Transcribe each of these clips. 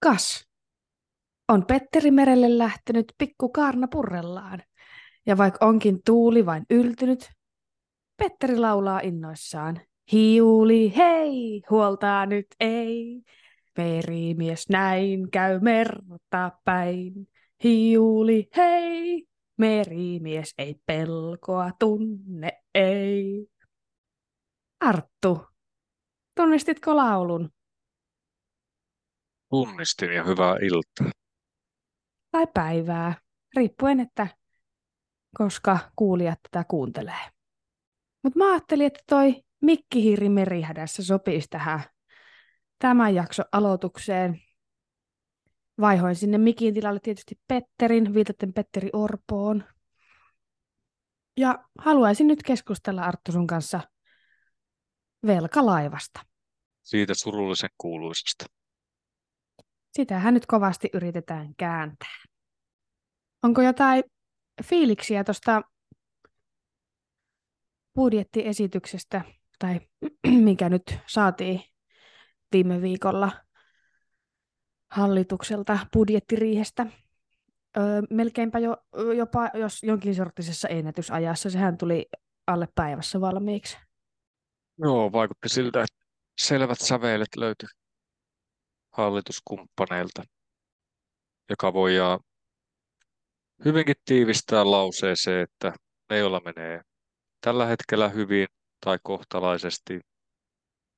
Kas, on Petteri merelle lähtenyt pikku kaarna purrellaan. Ja vaikka onkin tuuli vain yltynyt, Petteri laulaa innoissaan. Hiuli, hei, huoltaa nyt ei. Merimies näin käy merta päin. Hiuli, hei, merimies ei pelkoa tunne, ei. Arttu, tunnistitko laulun? Tunnistin ja hyvää iltaa. Tai päivää, riippuen, että koska kuulijat tätä kuuntelee. Mutta mä ajattelin, että toi Mikkihiiri merihädässä sopisi tähän tämän jakson aloitukseen. Vaihoin sinne mikin tilalle tietysti Petterin, viitaten Petteri Orpoon. Ja haluaisin nyt keskustella Arttu sun kanssa velkalaivasta. Siitä surullisen kuuluisesta. Sitähän nyt kovasti yritetään kääntää. Onko jotain fiiliksiä tuosta budjettiesityksestä, tai mikä nyt saatiin viime viikolla hallitukselta budjettiriihestä. Öö, melkeinpä jo, jopa jos jonkin sorttisessa ennätysajassa. Sehän tuli alle päivässä valmiiksi. Joo, vaikutti siltä, että selvät sävelet löytyi hallituskumppaneilta, joka voi hyvinkin tiivistää lauseeseen, että ne, joilla menee tällä hetkellä hyvin tai kohtalaisesti,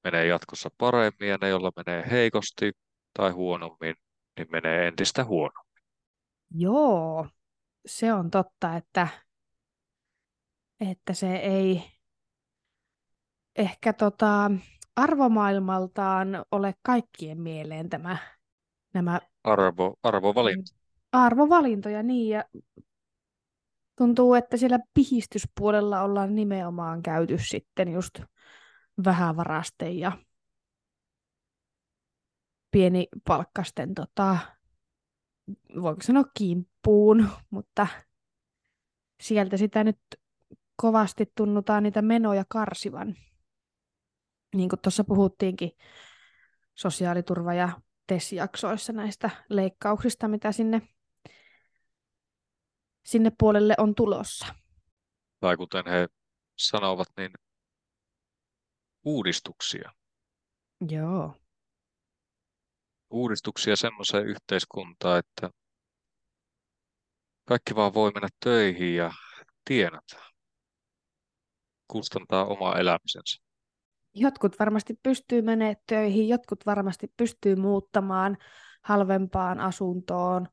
menee jatkossa paremmin ja ne, joilla menee heikosti tai huonommin, niin menee entistä huonommin. Joo, se on totta, että, että se ei ehkä tota, arvomaailmaltaan ole kaikkien mieleen tämä, nämä Arvo, arvovalinta. arvovalintoja, niin, ja tuntuu, että siellä pihistyspuolella ollaan nimenomaan käyty sitten just vähävarasten ja pieni palkkasten, tota, voiko sanoa kimppuun, mutta sieltä sitä nyt kovasti tunnutaan niitä menoja karsivan. Niin kuin tuossa puhuttiinkin sosiaaliturva- ja TES-jaksoissa näistä leikkauksista, mitä sinne, sinne puolelle on tulossa. Tai kuten he sanovat, niin uudistuksia. Joo. Uudistuksia semmoiseen yhteiskuntaan, että kaikki vaan voi mennä töihin ja tienata. Kustantaa oma elämisensä. Jotkut varmasti pystyy menemään töihin, jotkut varmasti pystyy muuttamaan halvempaan asuntoon,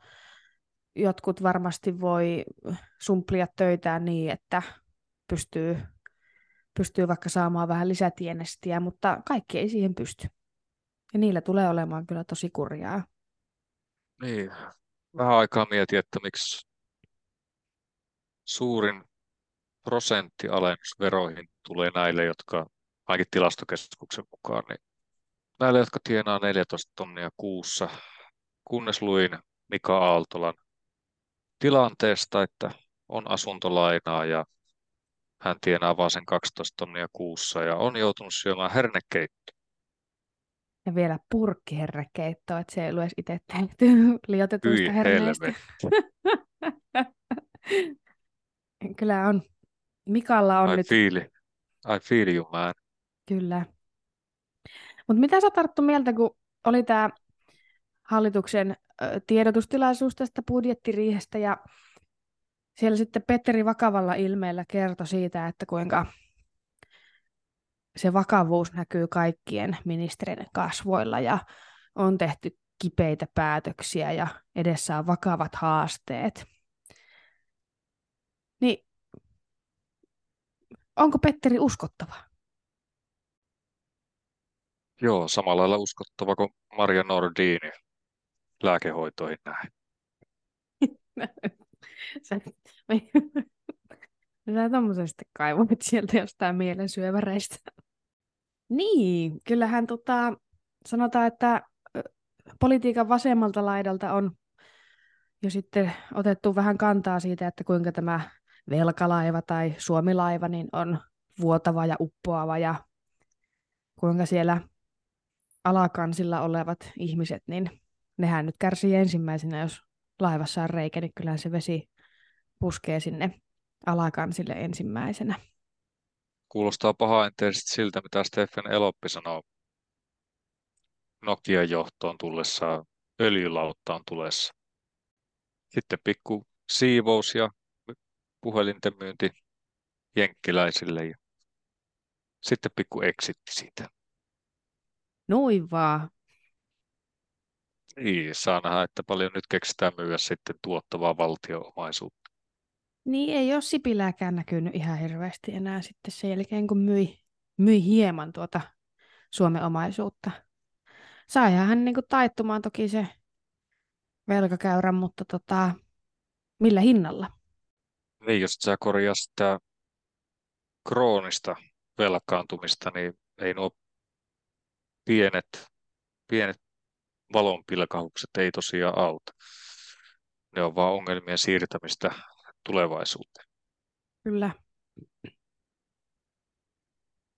jotkut varmasti voi sumplia töitään niin, että pystyy, pystyy vaikka saamaan vähän lisätienestiä, mutta kaikki ei siihen pysty. Ja niillä tulee olemaan kyllä tosi kurjaa. Niin, vähän aikaa mietin, että miksi suurin prosenttialennus veroihin tulee näille, jotka ainakin tilastokeskuksen mukaan, niin näille, jotka tienaa 14 tonnia kuussa, kunnes luin Mika Aaltolan tilanteesta, että on asuntolainaa ja hän tienaa vain sen 12 tonnia kuussa ja on joutunut syömään hernekeittoa. Ja vielä purkkihernekeittoa, että se ei ole itse tehty liotetuista herneistä. Kyllä on. Mikalla on I nyt... Feel, I feel you, man. Kyllä. Mutta mitä sä tarttu mieltä, kun oli tämä hallituksen tiedotustilaisuus tästä budjettiriihestä ja siellä sitten Petteri vakavalla ilmeellä kertoi siitä, että kuinka se vakavuus näkyy kaikkien ministerien kasvoilla ja on tehty kipeitä päätöksiä ja edessä on vakavat haasteet. Niin onko Petteri uskottava? Joo, samalla lailla uskottava kuin Maria Nordini lääkehoitoihin näin. sä, sä tuommoisesta kaivoit sieltä jostain mielensyöväreistä. Niin, kyllähän tota, sanotaan, että politiikan vasemmalta laidalta on jo sitten otettu vähän kantaa siitä, että kuinka tämä velkalaiva tai suomilaiva niin on vuotava ja uppoava ja kuinka siellä alakansilla olevat ihmiset niin nehän nyt kärsii ensimmäisenä, jos laivassa on reikä, niin kyllähän se vesi puskee sinne alakansille ensimmäisenä. Kuulostaa pahaenteisesti siltä, mitä Stephen Eloppi sanoo Nokian johtoon tullessaan öljylauttaan tulessa. Sitten pikku siivous ja puhelinten myynti jenkkiläisille ja sitten pikku exitti siitä. Noin vaan. Niin, saa nähdä, että paljon nyt keksitään myyä sitten tuottavaa valtioomaisuutta. Niin ei ole Sipilääkään näkynyt ihan hirveästi enää sitten sen jälkeen, kun myi, myi hieman tuota Suomen omaisuutta. Saihan hän niin kuin taittumaan toki se velkakäyrän, mutta tota, millä hinnalla? Niin, jos sä korjaa sitä kroonista velkaantumista, niin ei nuo pienet, pienet valonpilkahukset ei tosiaan auta. Ne on vaan ongelmien siirtämistä tulevaisuuteen. Kyllä.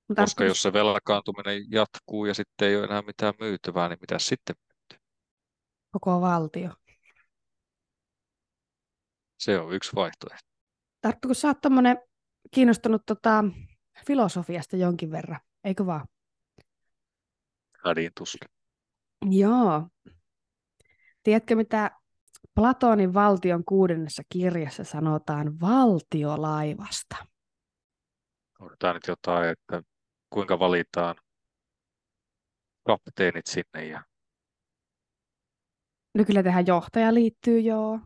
Mutta Koska jos se velkaantuminen jatkuu ja sitten ei ole enää mitään myytävää, niin mitä sitten myytyy? Koko valtio. Se on yksi vaihtoehto. Tarttu, kun sä oot kiinnostunut tota, filosofiasta jonkin verran, eikö vaan? Hädin tuskin. Joo. Tiedätkö, mitä Platonin valtion kuudennessa kirjassa sanotaan valtiolaivasta? Odotetaan nyt jotain, että kuinka valitaan kapteenit sinne. Ja... No kyllä tähän johtaja liittyy, joo.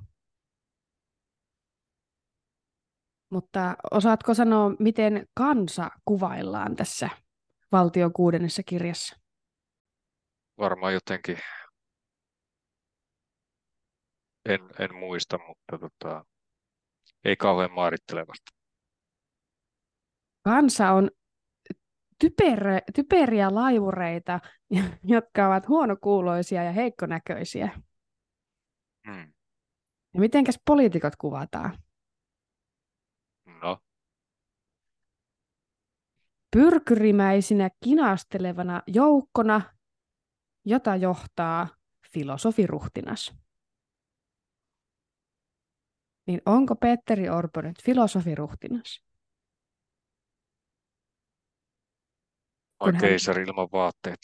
Mutta osaatko sanoa, miten kansa kuvaillaan tässä valtion kuudennessa kirjassa? Varmaan jotenkin, en, en muista, mutta tota, ei kauhean määrittelevasti. Kansa on typer, typeriä laivureita, jotka ovat huonokuuloisia ja heikkonäköisiä. Hmm. Ja mitenkäs poliitikot kuvataan? No. Pyrkyrimäisinä kinastelevana joukkona, jota johtaa filosofiruhtinas. Niin onko Petteri Orpo nyt filosofiruhtinas? Kun keisari ilman vaatteet.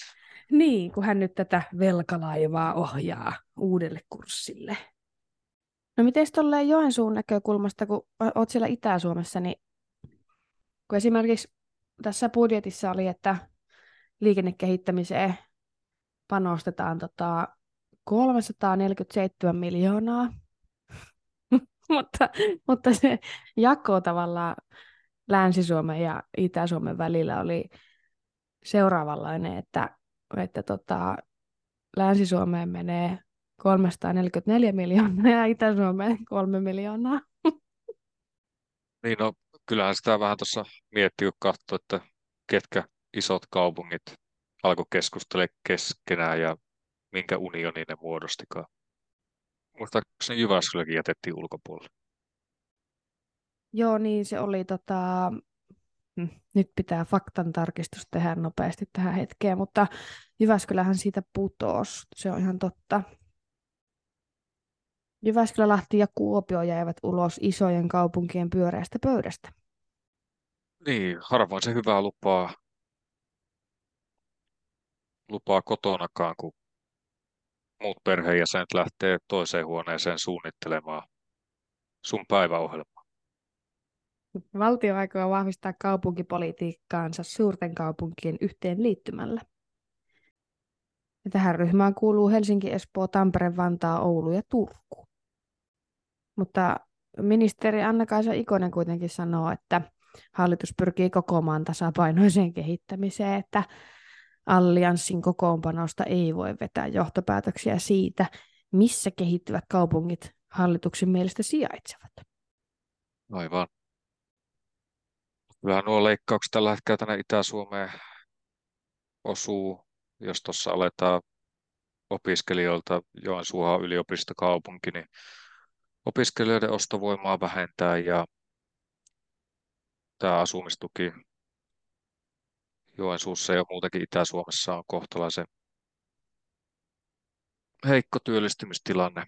Niin, kun hän nyt tätä velkalaivaa ohjaa uudelle kurssille. No miten tolleen Joensuun näkökulmasta, kun olet siellä Itä-Suomessa, niin kun esimerkiksi tässä budjetissa oli, että liikennekehittämiseen panostetaan tota 347 miljoonaa, mutta, mutta se jako tavallaan Länsi-Suomen ja Itä-Suomen välillä oli seuraavanlainen, että, että tota, Länsi-Suomeen menee 344 miljoonaa ja Itä-Suomeen 3 miljoonaa. Niin no, kyllähän sitä vähän tuossa miettii, kun katsoo, että ketkä isot kaupungit alkoi keskustella keskenään ja minkä unionin ne muodostikaan. Muistaakseni Jyväskyläkin jätettiin ulkopuolelle. Joo, niin se oli tota... Hm, nyt pitää faktan tarkistus tehdä nopeasti tähän hetkeen, mutta Jyväskylähän siitä putosi, se on ihan totta. Jyväskylä, Lahti ja Kuopio jäivät ulos isojen kaupunkien pyöreästä pöydästä. Niin, harvoin se hyvää lupaa, lupaa kotonakaan, kun muut perheenjäsenet lähtee toiseen huoneeseen suunnittelemaan sun päiväohjelmaa. Valtio aikoo vahvistaa kaupunkipolitiikkaansa suurten kaupunkien yhteenliittymällä. Ja tähän ryhmään kuuluu Helsinki, Espoo, Tampere, Vantaa, Oulu ja Turku. Mutta ministeri Anna-Kaisa Ikonen kuitenkin sanoo, että hallitus pyrkii koko maan tasapainoiseen kehittämiseen, että allianssin kokoonpanosta ei voi vetää johtopäätöksiä siitä, missä kehittyvät kaupungit hallituksen mielestä sijaitsevat. Aivan. Kyllähän nuo leikkaukset tällä hetkellä tänne Itä-Suomeen osuu, jos tuossa aletaan opiskelijoilta Joensuuhan yliopistokaupunki, niin opiskelijoiden ostovoimaa vähentää ja tämä asumistuki Joensuussa ja muutenkin Itä-Suomessa on kohtalaisen heikko työllistymistilanne.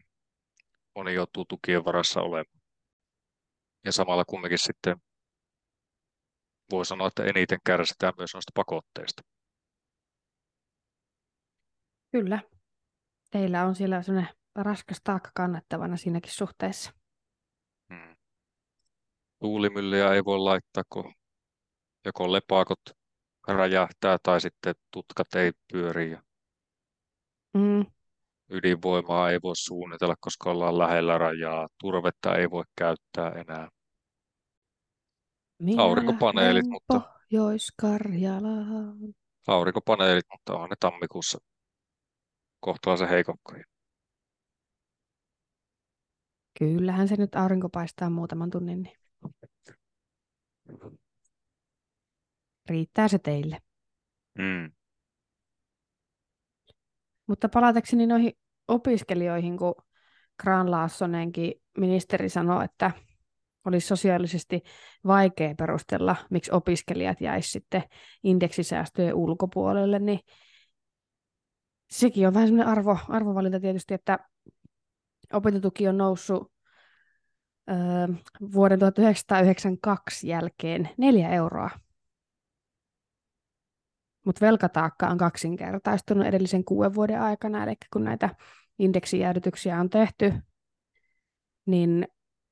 Moni joutuu tukien varassa olemaan. Ja samalla kumminkin sitten voi sanoa, että eniten kärsitään myös noista pakotteista. Kyllä. Teillä on siellä sellainen raskas taakka kannattavana siinäkin suhteessa. Hmm. Tuulimyllyjä ei voi laittaa, kun joko lepaakot räjähtää tai sitten tutkat ei pyöri. Mm. Ydinvoimaa ei voi suunnitella, koska ollaan lähellä rajaa. Turvetta ei voi käyttää enää. Minä Aurinkopaneelit, mutta- Pohjois-Karjalaan. Aurinkopaneelit, mutta on ne tammikuussa kohtalaisen heikokkoja. Kyllähän se nyt aurinko paistaa muutaman tunnin, niin riittää se teille. Mm. Mutta palatakseni noihin opiskelijoihin, kun Graan Laassonenkin ministeri sanoi, että olisi sosiaalisesti vaikea perustella, miksi opiskelijat jäisivät sitten indeksisäästöjen ulkopuolelle, niin sekin on vähän semmoinen arvo, arvovalinta tietysti, että opintotuki on noussut öö, vuoden 1992 jälkeen neljä euroa. Velkataakka on kaksinkertaistunut edellisen kuuden vuoden aikana, eli kun näitä indeksijäädytyksiä on tehty, niin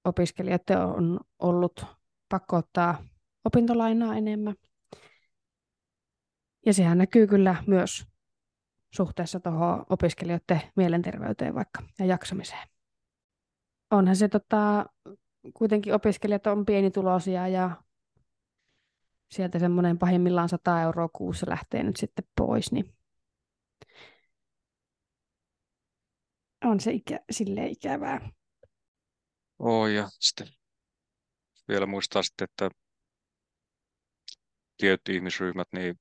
opiskelijoiden on ollut pakko ottaa opintolainaa enemmän. Ja sehän näkyy kyllä myös suhteessa tuohon opiskelijoiden mielenterveyteen vaikka ja jaksamiseen. Onhan se tota, kuitenkin opiskelijat on pienituloisia ja sieltä semmoinen pahimmillaan 100 euroa kuussa lähtee nyt sitten pois, niin on se ikä, silleen ikävää. Oh, ja sitten vielä muistaa sitten, että tietyt ihmisryhmät, niin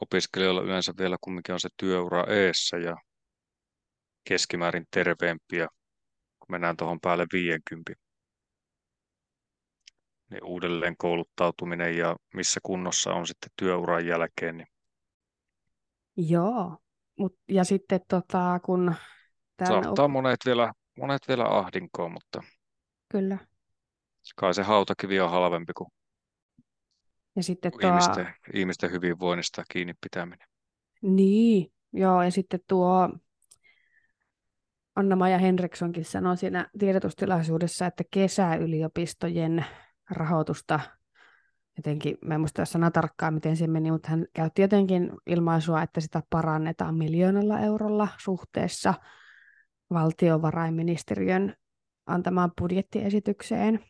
opiskelijoilla yleensä vielä kumminkin on se työura eessä ja keskimäärin terveempiä, kun mennään tuohon päälle 50. Niin uudelleen kouluttautuminen ja missä kunnossa on sitten työuran jälkeen, niin Joo, Mut, ja sitten tota, kun tämän, saattaa monet vielä, monet vielä ahdinkoon, mutta kyllä, kai se hautakivi on halvempi kuin, ja sitten tuo, ihmisten, ihmisten hyvinvoinnista kiinni pitäminen. niin, joo, ja sitten tuo Anna-Maja Henrikssonkin sanoi siinä tiedotustilaisuudessa, että kesäyliopistojen rahoitusta, jotenkin, mä en muista sana tarkkaan, miten se meni, mutta hän käytti jotenkin ilmaisua, että sitä parannetaan miljoonalla eurolla suhteessa valtiovarainministeriön antamaan budjettiesitykseen.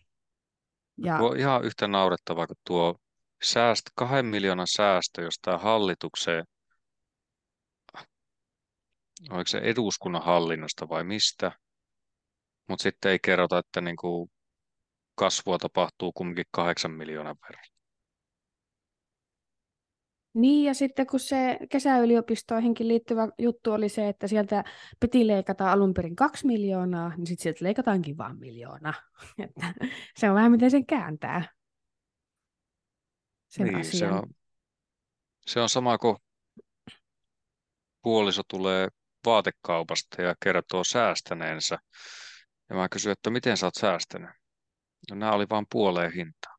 Ja Tuo on ihan yhtä naurettavaa kuin tuo säästö, kahden miljoonan säästö jostain hallitukseen, oliko se eduskunnan hallinnosta vai mistä, mutta sitten ei kerrota, että niin kuin kasvua tapahtuu kumminkin kahdeksan miljoonan verran. Niin, ja sitten kun se kesäyliopistoihinkin liittyvä juttu oli se, että sieltä piti leikata alun perin kaksi miljoonaa, niin sitten sieltä leikataankin vain miljoona. Että se on vähän miten sen kääntää. Sen Niin, se asian. on, se on sama kuin puoliso tulee vaatekaupasta ja kertoo säästäneensä. Ja mä kysyn, että miten sä oot säästänyt? No nämä oli vain puoleen hintaa.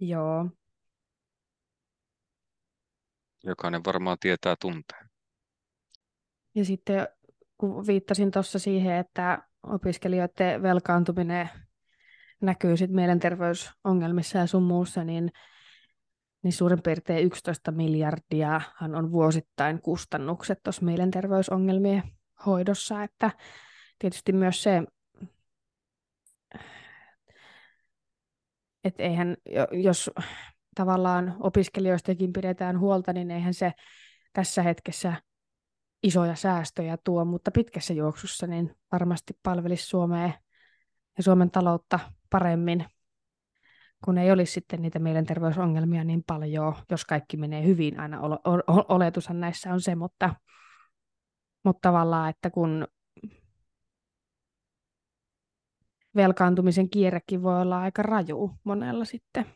Joo, Jokainen varmaan tietää tunteen. ja sitten kun viittasin tuossa siihen, että opiskelijoiden velkaantuminen näkyy sit mielenterveysongelmissa ja sun muussa, niin, niin suurin piirtein 11 miljardiahan on vuosittain kustannukset tuossa mielenterveysongelmien hoidossa, että tietysti myös se, että eihän, jo- jos tavallaan opiskelijoistakin pidetään huolta, niin eihän se tässä hetkessä isoja säästöjä tuo, mutta pitkässä juoksussa niin varmasti palvelisi Suomea ja Suomen taloutta paremmin, kun ei olisi sitten niitä mielenterveysongelmia niin paljon, jos kaikki menee hyvin, aina ol- ol- oletushan näissä on se, mutta, mutta tavallaan, että kun velkaantumisen kierrekin voi olla aika raju monella sitten.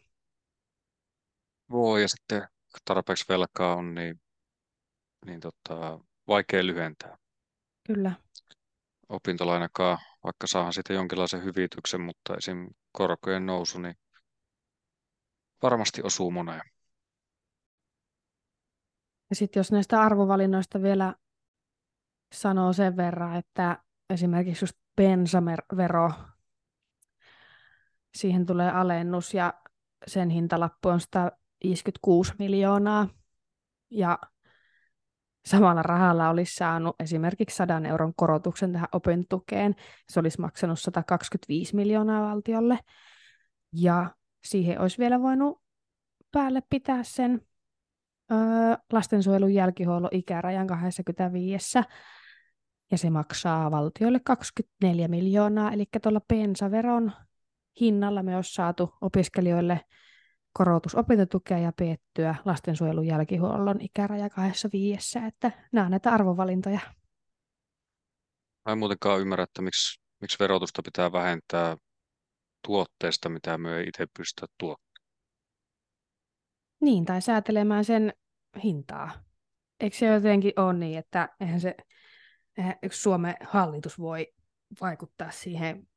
Voi, ja sitten kun tarpeeksi velkaa on, niin niin tota, vaikea lyhentää. Kyllä. Opintolainakaan, vaikka saahan siitä jonkinlaisen hyvityksen, mutta esim. korkojen nousu, niin varmasti osuu moneen. Ja sitten jos näistä arvovalinnoista vielä sanoo sen verran, että esimerkiksi just bensavero, siihen tulee alennus ja sen hintalappu on 156 miljoonaa. Ja samalla rahalla olisi saanut esimerkiksi 100 euron korotuksen tähän opintukeen. Se olisi maksanut 125 miljoonaa valtiolle. Ja siihen olisi vielä voinut päälle pitää sen öö, lastensuojelun jälkihuollon ikärajan 25. Ja se maksaa valtiolle 24 miljoonaa, eli tuolla pensaveron hinnalla me olisi saatu opiskelijoille korotus opintotukea ja piettyä lastensuojelun jälkihuollon ikäraja kahdessa viiessä, että nämä on näitä arvovalintoja. Mä en muutenkaan ymmärrä, että miksi, miksi verotusta pitää vähentää tuotteesta, mitä me ei itse pystytä tuottamaan. Niin, tai säätelemään sen hintaa. Eikö se jotenkin ole niin, että eihän se eihän yksi Suomen hallitus voi vaikuttaa siihen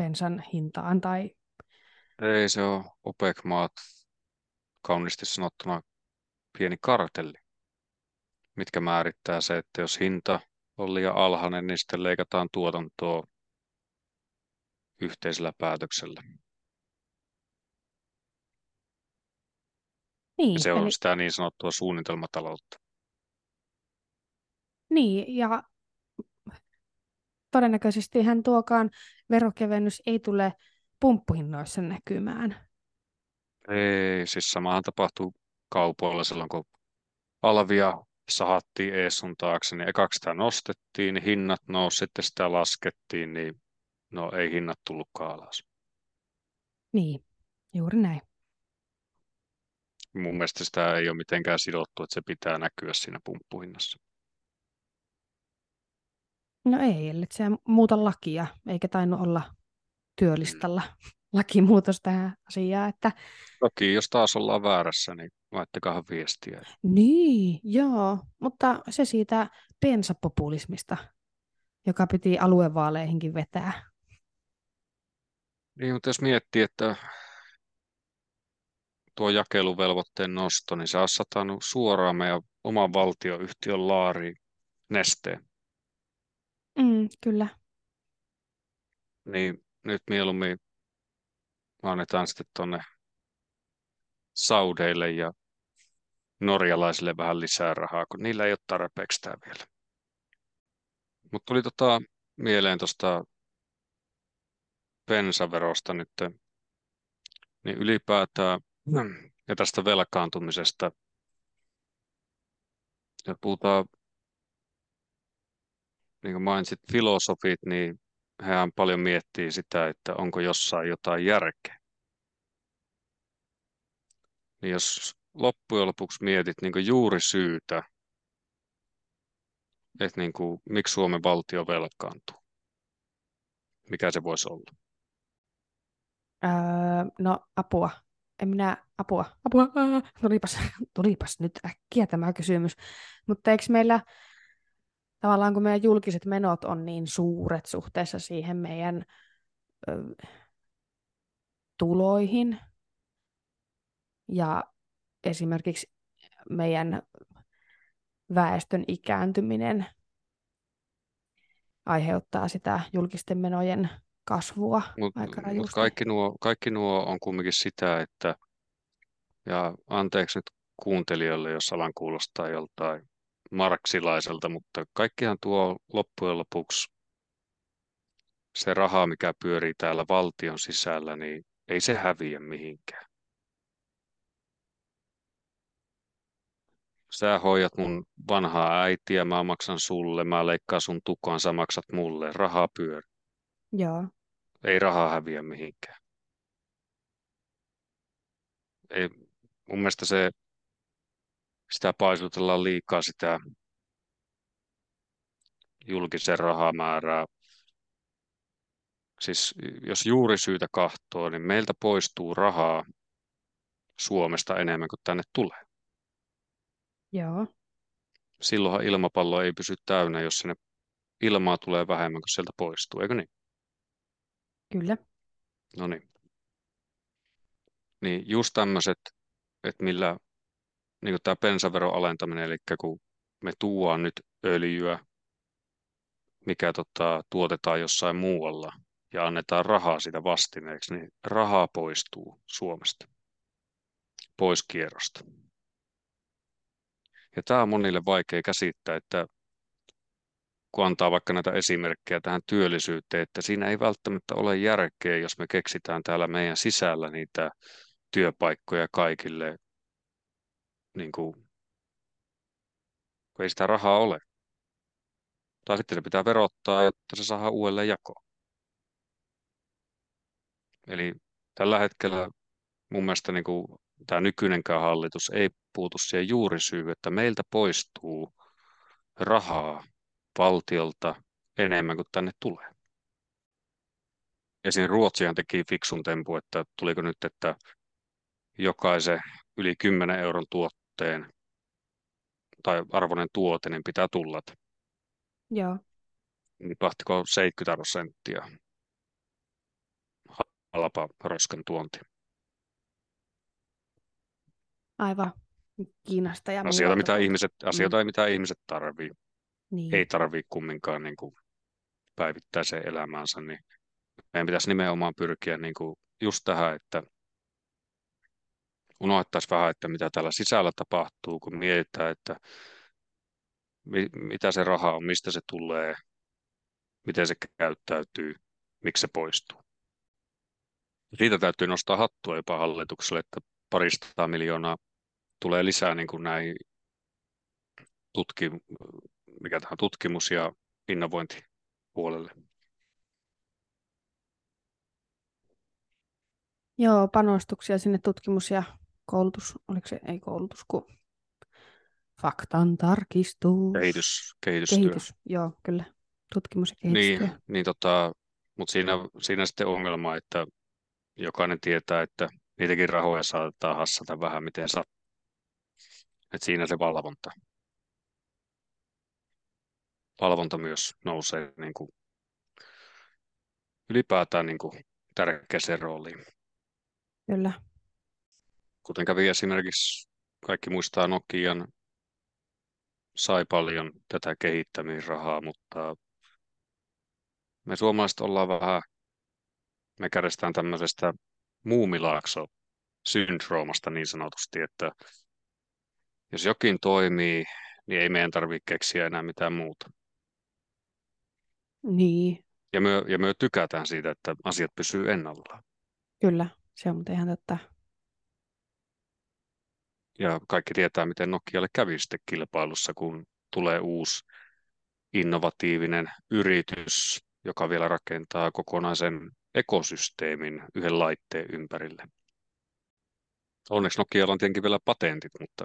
bensan hintaan tai Ei se ole OPEC-maat kauniisti sanottuna pieni kartelli, mitkä määrittää se, että jos hinta on liian alhainen, niin sitten leikataan tuotantoa yhteisellä päätöksellä. niin, Ja se on eli, sitä niin sanottua suunnitelmataloutta. niin, ja todennäköisesti hän tuokaan verokevennys ei tule pumppuhinnoissa näkymään. Ei, siis samahan tapahtuu kaupoilla silloin, kun alvia sahattiin ees sun taakse, niin ekaksi sitä nostettiin, niin hinnat nousi, sitten sitä laskettiin, niin no ei hinnat tullutkaan alas. Niin, juuri näin. Mun mielestä sitä ei ole mitenkään sidottu, että se pitää näkyä siinä pumppuhinnassa. No ei, ellei se muuta lakia, eikä tainnut olla työlistalla lakimuutos tähän asiaan, että Toki jos taas ollaan väärässä, niin laittakahan viestiä. niin, joo, mutta se siitä bensapopulismista, joka piti aluevaaleihinkin vetää. Niin, mutta jos miettii, että tuo jakeluvelvoitteen nosto, niin se on satanut suoraan meidän oman valtioyhtiön laariin nesteen. Mm, kyllä. Niin nyt mieluummin annetaan sitten tuonne Saudeille ja norjalaisille vähän lisää rahaa, kun niillä ei ole tarpeeksi tää vielä. Mutta tuli tota mieleen tuosta bensaverosta nyt, niin ylipäätään ja tästä velkaantumisesta. Ja puhutaan, niin kuin mainitsit, filosofit, niin hehän paljon miettii sitä, että onko jossain jotain järkeä. Niin jos loppujen lopuksi mietit niin juuri syytä, että niin kuin, miksi Suomen valtio velkaantuu, mikä se voisi olla? Öö, no apua. En minä, apua, apua, tulipas, tulipas nyt äkkiä tämä kysymys. Mutta eikö meillä, tavallaan kun meidän julkiset menot on niin suuret suhteessa siihen meidän ö, tuloihin, ja esimerkiksi meidän väestön ikääntyminen aiheuttaa sitä julkisten menojen kasvua Mutta aika mut kaikki, nuo, kaikki nuo on kumminkin sitä, että, ja anteeksi nyt kuuntelijoille, jos alan kuulostaa joltain marksilaiselta, mutta kaikkihan tuo loppujen lopuksi se raha, mikä pyörii täällä valtion sisällä, niin ei se häviä mihinkään. Sä hoidat mun vanhaa äitiä, mä maksan sulle, mä leikkaan sun tukan, sä maksat mulle, rahaa pyörii. Joo, Ei rahaa häviä mihinkään. Ei, mun mielestä se, sitä paisutellaan liikaa sitä julkisen rahamäärää. Siis jos juuri syytä kahtoo, niin meiltä poistuu rahaa Suomesta enemmän kuin tänne tulee. Joo, Silloinhan ilmapallo ei pysy täynnä, jos sinne ilmaa tulee vähemmän kuin sieltä poistuu, eikö niin? kyllä. No niin. Niin just tämmöiset, että millä niin kuin tämä bensaveron alentaminen, eli kun me tuodaan nyt öljyä, mikä tota, tuotetaan jossain muualla, ja annetaan rahaa sitä vastineeksi, niin rahaa poistuu Suomesta, pois kierrosta. Ja tämä on monille vaikea käsittää, että kun antaa vaikka näitä esimerkkejä tähän työllisyyteen, että siinä ei välttämättä ole järkeä, jos me keksitään täällä meidän sisällä niitä työpaikkoja kaikille, niin kuin, kun ei sitä rahaa ole. Tai sitten se pitää verottaa, jotta se saadaan uudelleen jakoon. Eli tällä hetkellä mun mielestä niin kuin, tämä nykyinenkään hallitus ei puutu siihen juurisyyyn, että meiltä poistuu rahaa valtiolta enemmän kuin tänne tulee. Siinä Ruotsihan teki fiksun tempu, että tuliko nyt, että jokaisen yli 10 euron tuotteen tai arvoinen tuote, niin pitää tulla. Joo. Nipahtiko 70 prosenttia halpa roskan tuonti. Aivan. Kiinasta ja Asioita, mitä ihmiset, asioita, Mm. mitä ihmiset tarvii. Niin. Ei tarvii kumminkaan niin kuin päivittäiseen elämäänsä, niin meidän pitäisi nimenomaan pyrkiä niin kuin just tähän, että unohdettaisiin vähän, että mitä täällä sisällä tapahtuu, kun mietitään, että mi- mitä se raha on, mistä se tulee, miten se käyttäytyy, miksi se poistuu. Siitä täytyy nostaa hattua jopa hallitukselle, että parista miljoonaa tulee lisää niin kuin näihin tutki, mikä tämä tutkimus- ja innovointipuolelle. Joo, panostuksia sinne tutkimus ja koulutus, oliko se, ei koulutus, kun faktan tarkistus. Kehitys, kehitystyö. Kehitys, joo, kyllä. Tutkimus ja kehitystyö. Niin, niin tota, mutta siinä, siinä sitten ongelma, että jokainen tietää, että niitäkin rahoja saattaa hassata vähän miten saa. Että siinä se valvonta. Valvonta myös nousee niin kuin, ylipäätään niin kuin, tärkeäseen rooliin. Kyllä. Kuten kävi esimerkiksi, kaikki muistaa Nokian, sai paljon tätä kehittämisrahaa, mutta me suomalaiset ollaan vähän, me kärsitään tämmöisestä muumilaakso-syndroomasta niin sanotusti, että jos jokin toimii, niin ei meidän tarvitse keksiä enää mitään muuta. Niin, Ja me, ja me tykätään siitä, että asiat pysyy ennallaan. kyllä. Se on muuten ihan totta. Ja kaikki tietää, miten Nokialle kävi sitten kilpailussa, kun tulee uusi innovatiivinen yritys, joka vielä rakentaa kokonaisen ekosysteemin yhden laitteen ympärille. Onneksi Nokialla on tietenkin vielä patentit, mutta,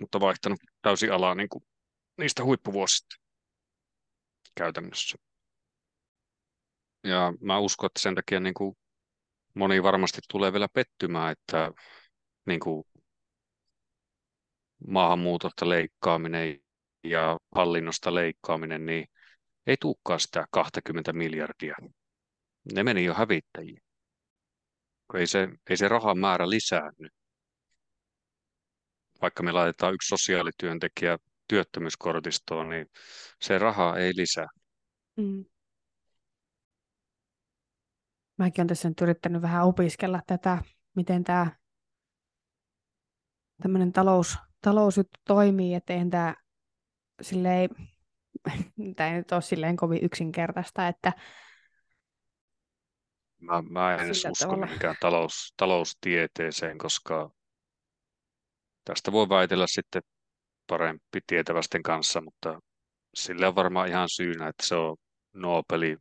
mutta vaihtanut täysin alaa niin kuin niistä huippuvuosista käytännössä. Ja mä uskon, että sen takia niin kuin moni varmasti tulee vielä pettymään, että niin kuin maahanmuutosta leikkaaminen ja hallinnosta leikkaaminen, niin ei tulekaan sitä 20 miljardia. Ne meni jo hävittäjiin. Ei se, ei se rahan määrä lisäänny. Vaikka me laitetaan yksi sosiaalityöntekijä työttömyyskortistoon, niin se raha ei lisää. Mm. Mäkin olen tässä nyt yrittänyt vähän opiskella tätä, miten tämä tämmöinen talous, talousjuttu toimii, että eihän tämä silleen, tämä ei nyt ole silleen kovin yksinkertaista, että Mä, mä en edes usko tavalla. mihinkään talous, taloustieteeseen, koska tästä voi väitellä sitten parempi tietävästen kanssa, mutta sillä on varmaan ihan syynä, että se on Nobelin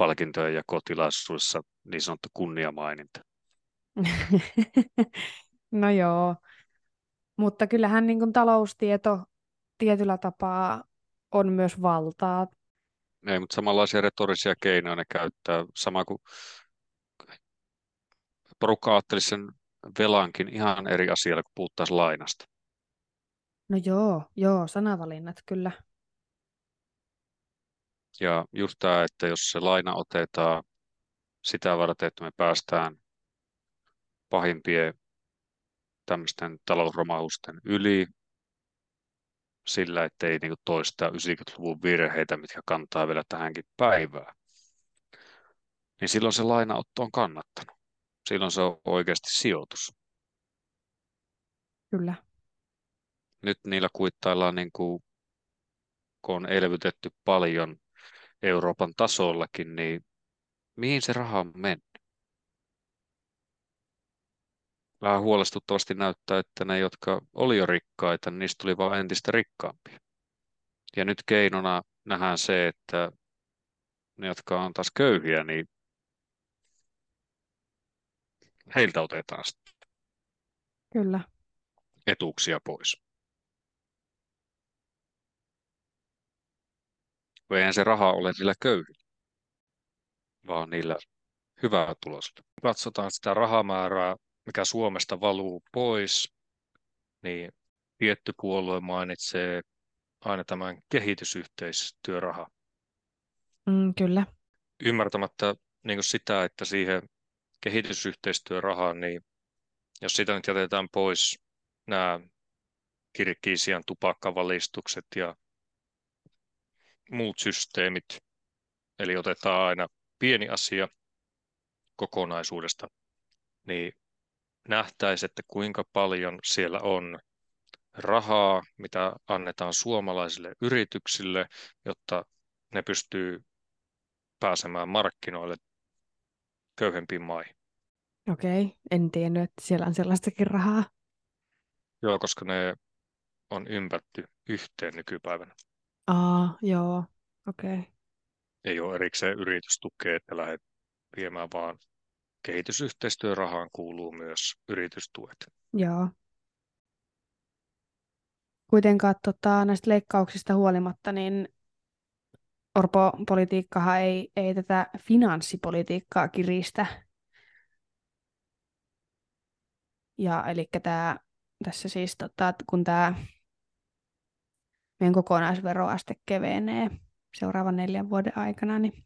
palkintojen ja kotilaisuudessa niin sanottu kunniamaininta. no joo, mutta kyllähän niin kuin taloustieto tietyllä tapaa on myös valtaa. Ei, mutta samanlaisia retorisia keinoja ne käyttää. Sama kuin porukka ajattelisi sen velankin ihan eri asialla, kun puhuttaisiin lainasta. No joo, joo, sanavalinnat kyllä. Ja just tämä, että jos se laina otetaan sitä varten, että me päästään pahimpien tämmöisten talousromahusten yli sillä, ettei niin toista 90-luvun virheitä, mitkä kantaa vielä tähänkin päivään, niin silloin se lainaotto on kannattanut. Silloin se on oikeasti sijoitus. Kyllä. Nyt niillä kuittaillaan, niin kuin, kun on elvytetty paljon Euroopan tasollakin, niin mihin se raha on mennyt? Vähän huolestuttavasti näyttää, että ne, jotka oli jo rikkaita, niin niistä tuli vain entistä rikkaampia. Ja nyt keinona nähdään se, että ne, jotka on taas köyhiä, niin heiltä otetaan sitten Kyllä. etuuksia pois. Eihän se raha ole niillä köyhillä, vaan niillä hyvää tulosta. Katsotaan sitä rahamäärää, mikä Suomesta valuu pois, niin tietty puolue mainitsee aina tämän kehitysyhteistyöraha. Mm, kyllä. Ymmärtämättä niin sitä, että siihen kehitysyhteistyörahaan, niin jos sitä nyt jätetään pois nämä Kirkisian tupakkavalistukset ja muut systeemit, eli otetaan aina pieni asia kokonaisuudesta, niin nähtäisi, että kuinka paljon siellä on rahaa, mitä annetaan suomalaisille yrityksille, jotta ne pystyy pääsemään markkinoille köyhempiin maihin. Okei, en tiennyt, että siellä on sellaistakin rahaa. Joo, koska ne on ympätty yhteen nykypäivänä. Aa, joo, okei. Okay. Ei ole erikseen yritystukea, että lähdet viemään, vaan kehitysyhteistyörahaan kuuluu myös yritystuet. Joo. Kuitenkaan tota, näistä leikkauksista huolimatta, niin Orpo-politiikkahan ei, ei tätä finanssipolitiikkaa kiristä. Ja eli tää, tässä siis, tota, kun tämä meidän kokonaisveroaste kevenee seuraavan neljän vuoden aikana, niin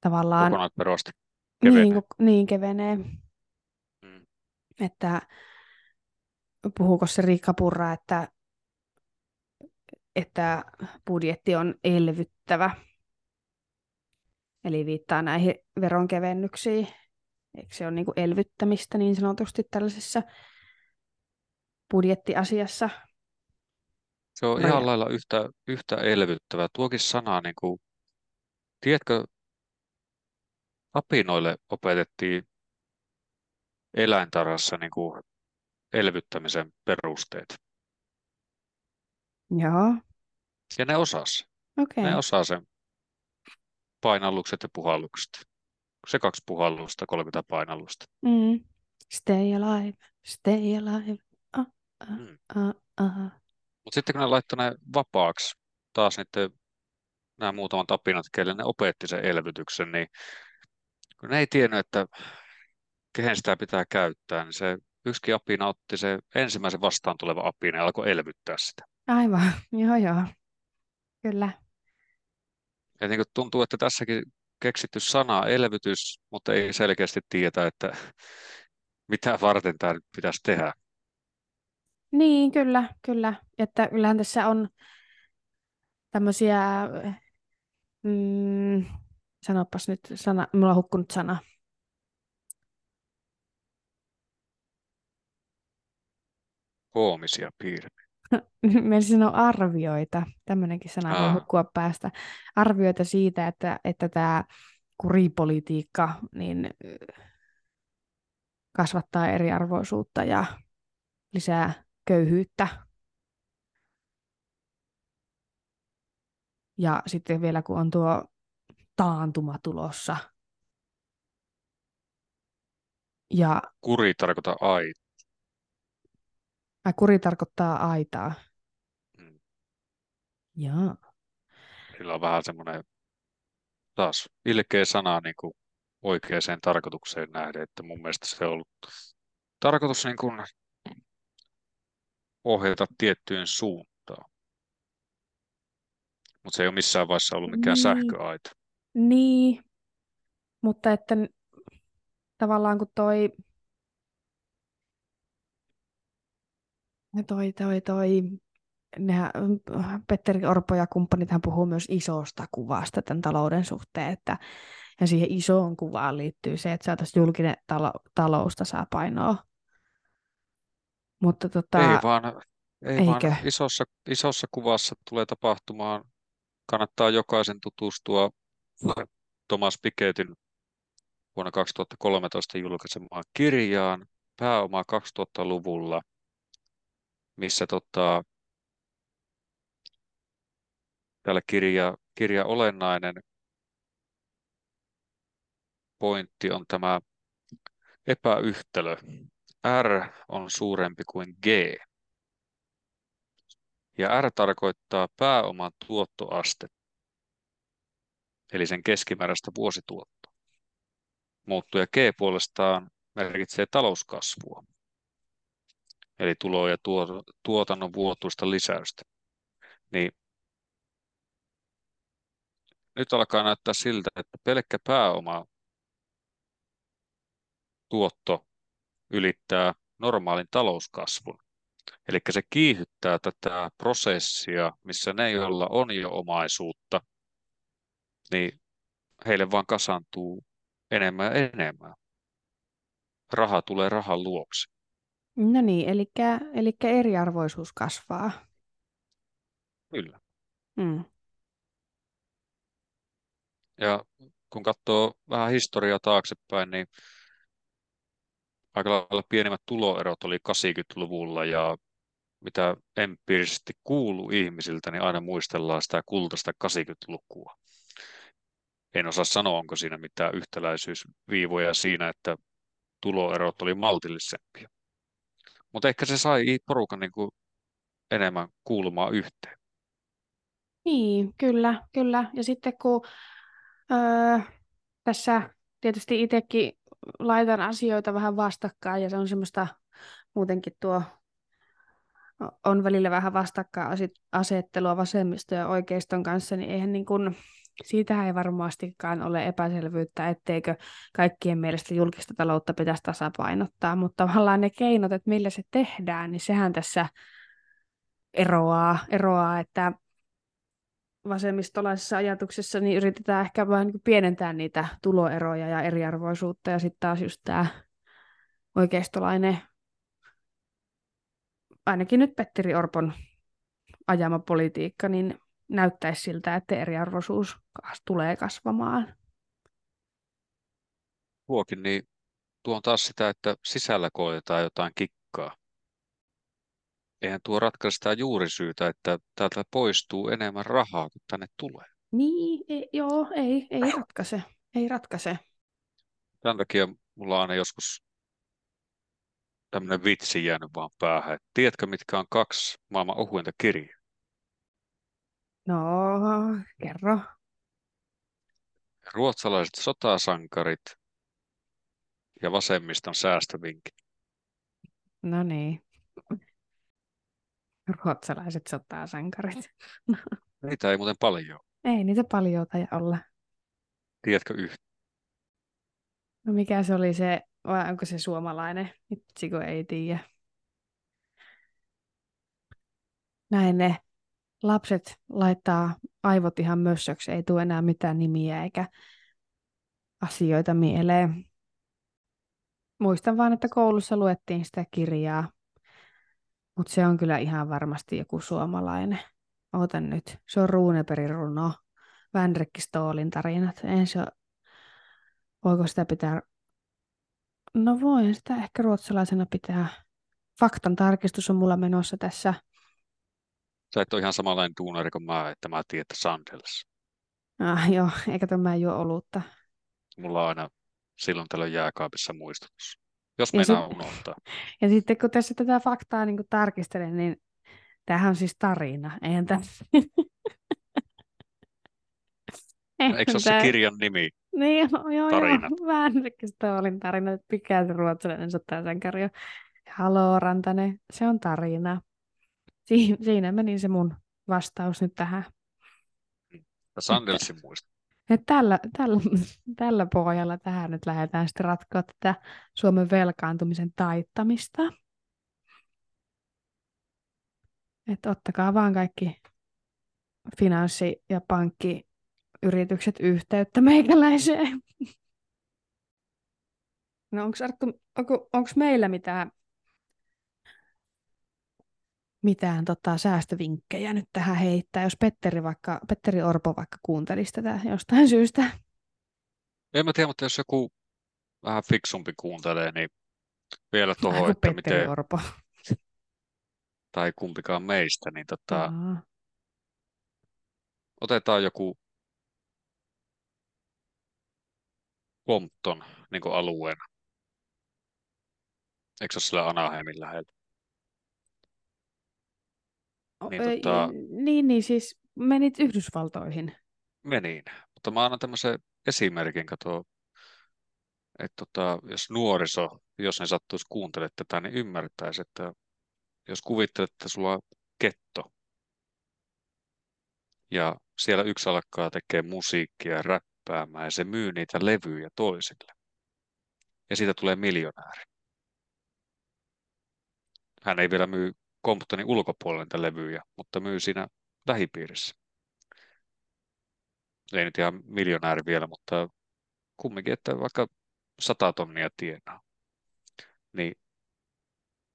tavallaan... Kokonaisveroaste kevenee. Niin, niin kevenee. Mm. Että puhuuko se Riikka Purra, että, että budjetti on elvyttävä. Eli viittaa näihin veronkevennyksiin. Eikö se ole niin kuin elvyttämistä niin sanotusti tällaisessa budjettiasiassa? Se on ihan lailla yhtä, yhtä elvyttävä. Tuokin sana, niin kuin, tiedätkö, apinoille opetettiin eläintarhassa niin kuin elvyttämisen perusteet. Joo. Ja ne osas. Okay. Ne osaa sen painallukset ja puhallukset. Se kaksi puhallusta, 30 painallusta. Mm. Stay alive, stay alive. Uh, uh, mm. uh, uh. Mutta sitten kun ne laittoi ne vapaaksi, taas niiden, nämä muutamat apinat, kelle ne opetti sen elvytyksen, niin kun ne ei tiennyt, että kehen sitä pitää käyttää, niin se yksi apina otti se ensimmäisen vastaan tuleva apina ja alkoi elvyttää sitä. Aivan, joo joo, kyllä. Ja niin tuntuu, että tässäkin keksitty sana elvytys, mutta ei selkeästi tietä, että mitä varten tämä nyt pitäisi tehdä. Niin, kyllä, kyllä. Että kyllähän tässä on tämmöisiä, mm, sanopas nyt sana, mulla on hukkunut sana. Koomisia piirteitä. Meillä sanoo arvioita, tämmöinenkin sana voi hukkua päästä. Arvioita siitä, että, että tämä kuripolitiikka niin kasvattaa eriarvoisuutta ja lisää köyhyyttä. Ja sitten vielä kun on tuo taantuma tulossa. Ja, kuri tarkoittaa aita. Ai kuri tarkoittaa aitaa. Mm. Jaa. Sillä on vähän semmoinen taas ilkeä sana niin kuin oikeaan tarkoitukseen nähden. Että mun mielestä se on ollut tarkoitus niin kuin ohjata tiettyyn suuntaan. Mutta se ei ole missään vaiheessa ollut mikään Niin. sähköaita. Niin, mutta että tavallaan kun toi, toi, toi, toi nehän, Petteri Orpo ja kumppanit hän puhuu myös isosta kuvasta tämän talouden suhteen, että ja siihen isoon kuvaan liittyy se, että saataisiin julkinen talo, talous tasapainoa. Mutta tota, Ei vaan, ei vaan eikö? isossa, isossa kuvassa tulee tapahtumaan. Kannattaa jokaisen tutustua Thomas Piketin vuonna 2013 julkaisemaan kirjaan Pääoma 2000-luvulla, missä tota, täällä kirja, kirja olennainen pointti on tämä epäyhtälö. R on suurempi kuin G. Ja R tarkoittaa pääoman tuottoaste, eli sen keskimääräistä vuosituottoa. Muuttuja G puolestaan merkitsee talouskasvua, eli tulo- ja tuo- tuotannon vuotuista lisäystä. Niin nyt alkaa näyttää siltä, että pelkkä pääoma tuotto ylittää normaalin talouskasvun. Eli se kiihyttää tätä prosessia, missä ne, joilla on jo omaisuutta, niin heille vaan kasantuu enemmän ja enemmän. Raha tulee rahan luokse. No niin, eli, eli eriarvoisuus kasvaa. Kyllä. Mm. Ja kun katsoo vähän historiaa taaksepäin, niin aika lailla pienemmät tuloerot oli 80-luvulla ja mitä empiirisesti kuuluu ihmisiltä, niin aina muistellaan sitä kultaista 80-lukua. En osaa sanoa, onko siinä mitään yhtäläisyysviivoja siinä, että tuloerot oli maltillisempia. Mutta ehkä se sai porukan niin kuin enemmän kuulumaan yhteen. Niin, kyllä, kyllä. Ja sitten kun öö, tässä tietysti itsekin laitan asioita vähän vastakkain ja se on semmoista muutenkin tuo on välillä vähän vastakkainasettelua vasemmisto ja oikeiston kanssa, niin eihän niin kuin, siitä ei varmastikaan ole epäselvyyttä, etteikö kaikkien mielestä julkista taloutta pitäisi tasapainottaa, mutta tavallaan ne keinot, että millä se tehdään, niin sehän tässä eroaa, eroaa että vasemmistolaisessa ajatuksessa niin yritetään ehkä vähän niin pienentää niitä tuloeroja ja eriarvoisuutta, ja sitten taas just tämä oikeistolainen, ainakin nyt Petteri Orpon ajama politiikka, niin näyttäisi siltä, että eriarvoisuus tulee kasvamaan. Tuokin, niin tuo on taas sitä, että sisällä koetaan jotain kikkaa. Eihän tuo ratkaise sitä juurisyytä, että täältä poistuu enemmän rahaa kuin tänne tulee. Niin, ei, joo, ei, ei ratkaise. Ei ratkaise. Tämän takia mulla on aina joskus tämmöinen vitsi jäänyt vaan päähän. että Tiedätkö, mitkä on kaksi maailman ohuinta kirjaa? No, kerro. Ruotsalaiset sotasankarit ja vasemmiston säästövinkit. No niin. Ruotsalaiset sotasankarit. Niitä ei muuten paljon. Ei niitä paljon taida olla. Tiedätkö yhtä? No mikä se oli se, vai onko se suomalainen? Itse kun ei tiedä. Näin ne lapset laittaa aivot ihan mössöksi, ei tule enää mitään nimiä eikä asioita mieleen. Muistan vaan, että koulussa luettiin sitä kirjaa, mutta se on kyllä ihan varmasti joku suomalainen. Ootan nyt. Se on Runebergin runo. Vänrikki Stoolin tarinat. En se... Voiko sitä pitää... No voin sitä ehkä ruotsalaisena pitää. Faktan tarkistus on mulla menossa tässä. Sä et ole ihan samanlainen duunari kuin mä, että mä tiedän, että Sandels. Ah, joo, eikä tämä juo olutta. Mulla on aina silloin tällöin jääkaapissa muistutus. Jos Ja meinaa sit- unohtaa. Ja sitten kun tässä tätä faktaa niin tarkistelen, niin tämähän on siis tarina. Eihän tämä... Eikö se ole se kirjan nimi? Niin, joo, joo, tarinat. joo. Vähän Stoolin tarina, että mikä se ruotsalainen sotaa sankari Haloo, Rantanen, se on tarina. Si- siinä meni se mun vastaus nyt tähän. Ja Sandelsin muista. Et tällä, tällä, tällä pohjalla tähän nyt lähdetään sitten ratkoa tätä Suomen velkaantumisen taittamista. Että ottakaa vaan kaikki finanssi- ja pankkiyritykset yhteyttä meikäläiseen. No onko Arttu, onko, onko meillä mitään, mitään tota, säästövinkkejä nyt tähän heittää, jos Petteri, vaikka, Petteri Orpo vaikka kuuntelisi tätä jostain syystä? En mä tiedä, mutta jos joku vähän fiksumpi kuuntelee, niin vielä tuohon, että Petteri miten, Orpo. tai kumpikaan meistä, niin tota, Aa. otetaan joku Compton niin alueena. Eikö se ole sillä Anaheimin lähellä? Niin, ei, tota- niin, niin, siis menit Yhdysvaltoihin. Meniin. Mutta mä annan tämmöisen esimerkin, kato, että tota, jos nuoriso, jos ne sattuisi kuuntelemaan tätä, niin ymmärtäisi, että jos kuvittelet, että sulla on ketto, ja siellä yksi alkaa tekee musiikkia, räppäämään, ja se myy niitä levyjä toisille. Ja siitä tulee miljonääri. Hän ei vielä myy Comptonin ulkopuolelle niitä levyjä, mutta myy siinä lähipiirissä. Ei nyt ihan miljonääri vielä, mutta kumminkin, että vaikka sata tonnia tienaa, niin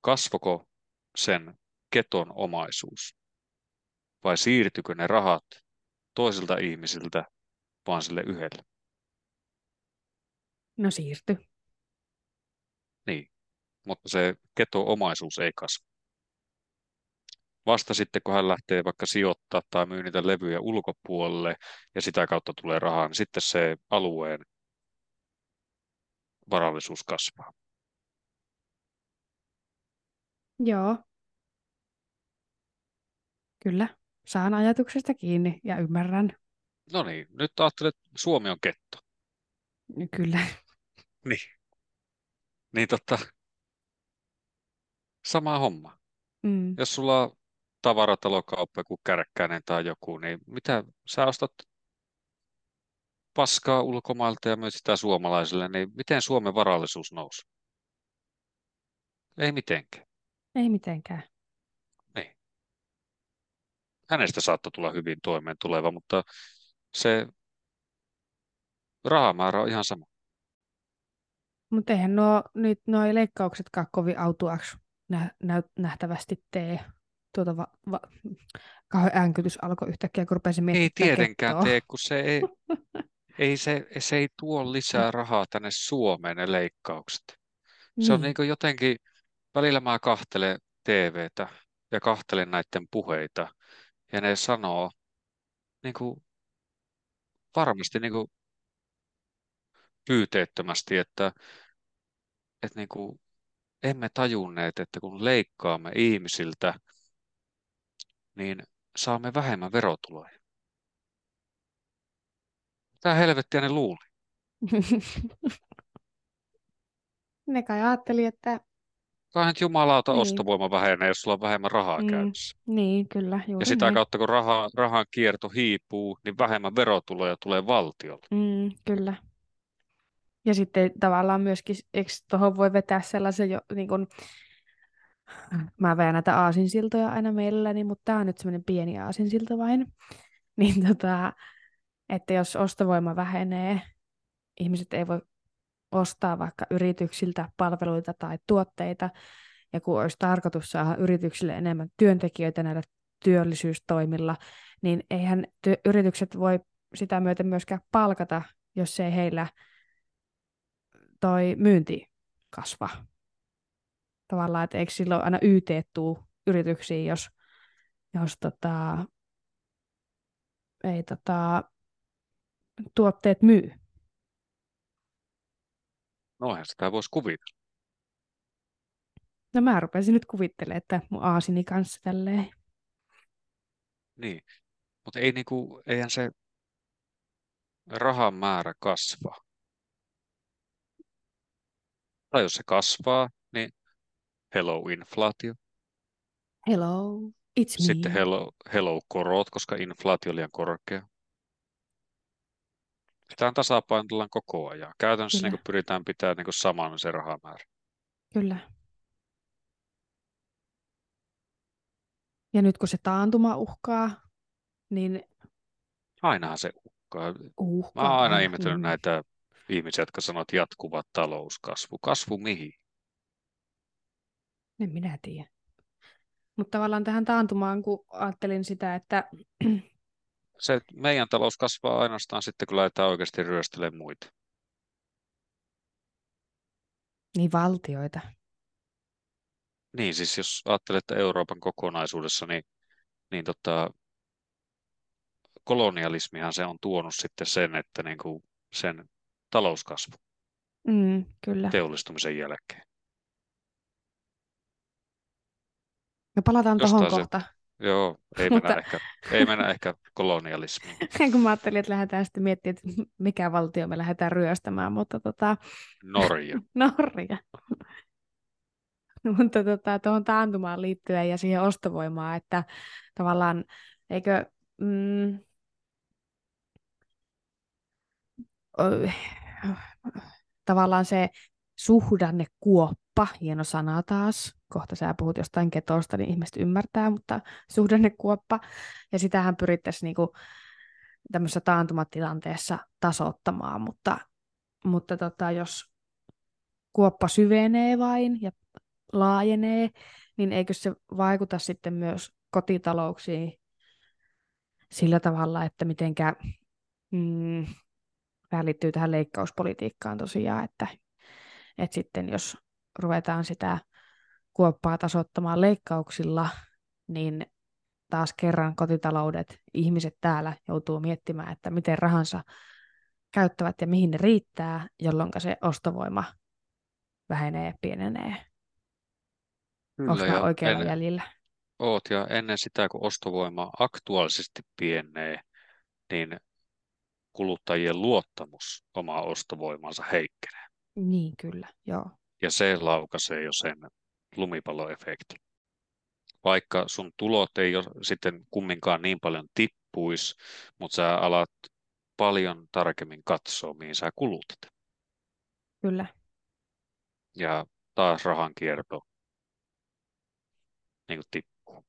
kasvoko sen keton omaisuus vai siirtykö ne rahat toisilta ihmisiltä vaan sille yhdelle? No siirty. Niin, mutta se keto-omaisuus ei kasva. Vasta sitten, kun hän lähtee vaikka sijoittaa tai myy niitä levyjä ulkopuolelle ja sitä kautta tulee rahaa, niin sitten se alueen varallisuus kasvaa. Joo. Kyllä. Saan ajatuksesta kiinni ja ymmärrän. No niin, nyt ajattelet, että Suomi on ketto. Kyllä. Niin. Niin totta, sama homma. Mm. Jos sulla on tavaratalokauppa, joku kärkkäinen tai joku, niin mitä sä ostat paskaa ulkomailta ja myyt sitä suomalaisille, niin miten Suomen varallisuus nousi? Ei mitenkään. Ei mitenkään. Niin. Hänestä saattoi tulla hyvin toimeen tuleva, mutta se rahamäärä on ihan sama. Mutta eihän nuo, nyt nuo leikkauksetkaan kovin autuaksi nä, nä, nähtävästi tee. Tuota va, va, kauhean äänkytys alkoi yhtäkkiä, kun rupesin Ei miettimään tietenkään kettoa. tee, kun se ei, ei, se, se ei tuo lisää rahaa tänne Suomeen ne leikkaukset. Se on Niin. niin kuin jotenkin, välillä mä kahtelen TVtä ja kahtelen näiden puheita ja ne sanoo niin kuin varmasti niin kuin pyyteettömästi, että, että niin kuin emme tajunneet, että kun leikkaamme ihmisiltä, niin saamme vähemmän verotuloja. Mitä helvettiä ne luuli? ne kai ajatteli, että Kai nyt jumalauta Niin. ostovoima vähenee, jos sulla on vähemmän rahaa Mm, käytössä. niin, kyllä, Ja juuri sitä näin. kautta, kun raha, rahan kierto hiipuu, niin vähemmän verotuloja tulee valtiolle. Mm, kyllä. Ja sitten tavallaan myöskin, eikö tuohon voi vetää sellaisen jo, niin kun, mä vedän näitä aasinsiltoja aina mielelläni, mutta tämä on nyt semmoinen pieni aasinsilta vain. Niin tota, että jos ostovoima vähenee, ihmiset ei voi ostaa vaikka yrityksiltä palveluita tai tuotteita, ja kun olisi tarkoitus saada yrityksille enemmän työntekijöitä näillä työllisyystoimilla, niin eihän ty- yritykset voi sitä myöten myöskään palkata, jos ei heillä toi myynti kasva. Tavallaan, että eikö silloin aina YT tuu yrityksiin, jos, jos tota, ei tota, tuotteet myy. Noinhan sitä voisi kuvitella. No mä rupesin nyt kuvittelemaan, että mun aasini kanssa tälleen. Niin. Mutta ei niinku, eihän se, rahan määrä kasvaa. Tai jos se kasvaa, hello inflaatio. Hello, it's me. Sitten hello, hello korot, koska inflaatio on liian korkea. Sitä tasapainotellaan koko ajan. Käytännössä niin pyritään pitämään niin saman se rahamäärä. Kyllä. Ja nyt kun se taantuma uhkaa, niin... Ainahan se uhkaa. uhkaa Mä oon aina ihmetellyt näitä ihmisiä, jotka sanovat jatkuva talouskasvu. Kasvu mihin? En minä tiedä. Mutta tavallaan tähän taantumaan, kun ajattelin sitä, että... Se, meidän talous kasvaa ainoastaan sitten, kun lähdetään oikeasti ryöstelemään muita. Niin valtioita. Niin, siis jos ajattelette Euroopan kokonaisuudessa, niin, niin tota, kolonialismihan se on tuonut sitten sen, että niin kuin sen talouskasvu mm, kyllä. teollistumisen jälkeen. Me palataan tuohon kohta. Joo, ei mennä, Mutta... ehkä, ei mennä ehkä kolonialismiin. kun mä ajattelin, että lähdetään sitten miettimään, että mikä valtio me lähdetään ryöstämään, mutta tota... Norja. Norja. mutta tota, tuohon taantumaan liittyen ja siihen ostovoimaan, että tavallaan eikö... Mm, tavallaan se suhdannekuoppa, hieno sana taas, kohta sä puhut jostain ketosta, niin ihmiset ymmärtää, mutta suhdannekuoppa, ja sitähän pyrittäisiin niinku tämmöisessä taantumatilanteessa tasoittamaan, mutta, mutta tota, jos kuoppa syvenee vain ja laajenee, niin eikö se vaikuta sitten myös kotitalouksiin sillä tavalla, että mitenkä, mm, tämä liittyy tähän leikkauspolitiikkaan tosiaan, että, että sitten jos ruvetaan sitä kuoppaa tasoittamaan leikkauksilla, niin taas kerran kotitaloudet, ihmiset täällä joutuu miettimään, että miten rahansa käyttävät ja mihin ne riittää, jolloin se ostovoima vähenee, pienenee. Kyllä, oikealla ennen, jäljellä? Oot, ja ennen sitä, kun ostovoima aktuaalisesti pienee, niin kuluttajien luottamus omaa ostovoimansa heikkenee. Niin, kyllä, joo. Ja se laukaisee jo sen lumipalloefekti. Vaikka sun tulot ei ole sitten kumminkaan niin paljon tippuisi, mutta sä alat paljon tarkemmin katsoa, mihin sä kulutat. Kyllä. Ja taas rahan kierto niin kuin tippuu.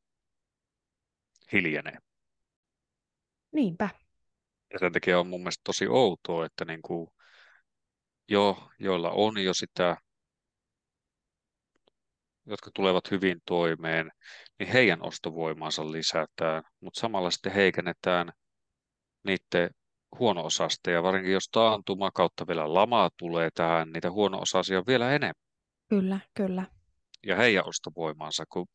Hiljenee. Niinpä. Ja sen takia on mun mielestä tosi outoa, että niin kuin jo, joilla on jo sitä jotka tulevat hyvin toimeen, niin heidän ostovoimaansa lisätään, mutta samalla sitten heikennetään niiden huono-osasta, ja varsinkin jos taantuma kautta vielä lama tulee tähän, niitä huono-osaisia on vielä enemmän. Kyllä, kyllä. Ja heidän ostovoimaansa, kun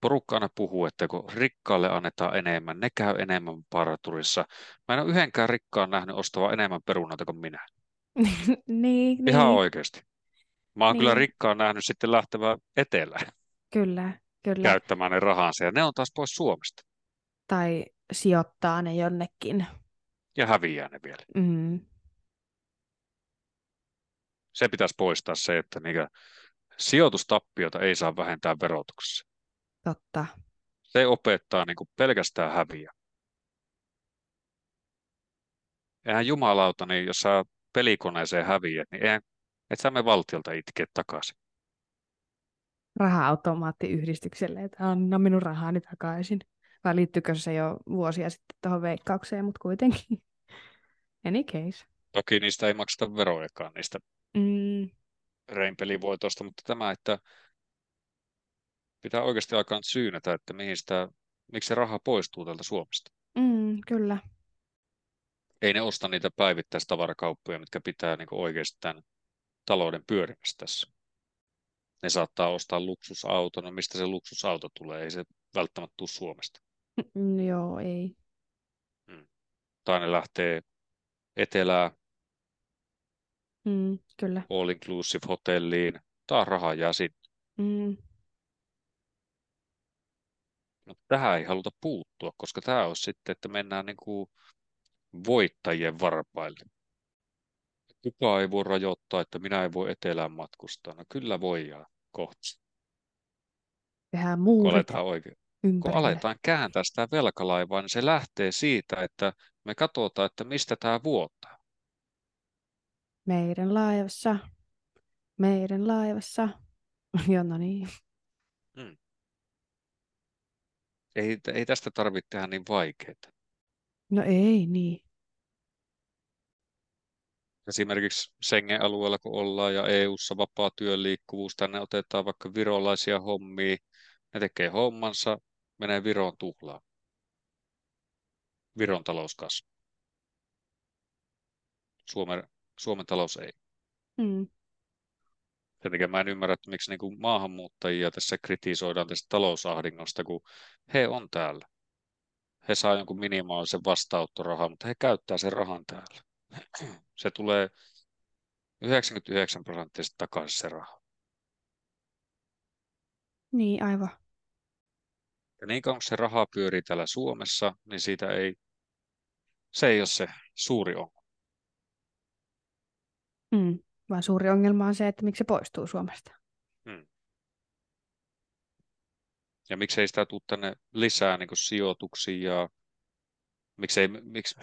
porukka aina puhuu, että kun rikkaalle annetaan enemmän, ne käy enemmän paraturissa. Mä en ole yhdenkään rikkaan nähnyt ostava enemmän perunoita kuin minä. niin, Ihan niin. oikeasti. Mä oon niin. kyllä rikkaan nähnyt sitten lähtevää etelään. Kyllä, kyllä. Käyttämään ne rahansa ja ne on taas pois Suomesta. Tai sijoittaa ne jonnekin. Ja häviää ne vielä. Mm. Se pitäisi poistaa se, että mikä sijoitustappiota ei saa vähentää verotuksessa. Totta. Se opettaa niin kuin pelkästään häviä. Eihän jumalauta, niin jos sä pelikoneeseen häviät, niin eihän et sä me valtiolta itkeä takaisin. Raha-automaattiyhdistykselle, että anna minun rahani takaisin. Vai liittyykö se jo vuosia sitten tuohon veikkaukseen, mutta kuitenkin. Any case. Toki niistä ei makseta verojakaan niistä mm. reinpelivoitoista, mutta tämä, että pitää oikeasti alkaa syynätä, että mihin sitä, miksi se raha poistuu täältä Suomesta. Mm, kyllä. Ei ne osta niitä päivittäistavarakauppoja, mitkä pitää niin oikeasti tämän talouden pyörimistä tässä. Ne saattaa ostaa luksusauto, no mistä se luksusauto tulee, ei se välttämättä tule Suomesta. Mm, joo, ei. Hmm. Tai ne lähtee etelään, mm, kyllä. all inclusive hotelliin, taas rahaa jää sinne. Mm. No, tähän ei haluta puuttua, koska tämä on sitten, että mennään niin kuin voittajien varpaille. Kukaan ei voi rajoittaa, että minä en voi etelään matkustaa. No kyllä voidaan kohta. Tehdään Kun muurit aletaan, oikein, kun aletaan kääntää sitä velkalaivaa, niin se lähtee siitä, että me katsotaan, että mistä tämä vuotaa. Meidän laivassa. Meidän laivassa. Joo, no niin. Ei, ei tästä tarvitse tehdä niin vaikeaa. No ei niin. Esimerkiksi Schengen-alueella kun ollaan ja EU-ssa vapaa työn liikkuvuus, tänne otetaan vaikka virolaisia hommia, ne tekee hommansa, menee Viroon tuhlaa. Viron talous kasvaa. Suomen, Suomen talous ei. Mm. Sen takia mä en ymmärrä, että miksi niin kuin maahanmuuttajia tässä kritisoidaan tästä talousahdingosta, kun he on täällä. He saa jonkun minimaalisen vastaanottorahan, mutta he käyttää sen rahan täällä. Se tulee 99 prosenttisesti takaisin se raha. Niin, aivan. Ja niin kauan kun se raha pyörii täällä Suomessa, niin siitä ei, se ei ole se suuri ongelma. Mm. Vaan suuri ongelma on se, että miksi se poistuu Suomesta. Ja miksei sitä tule tänne lisää niin sijoituksia ja miksei, miksi,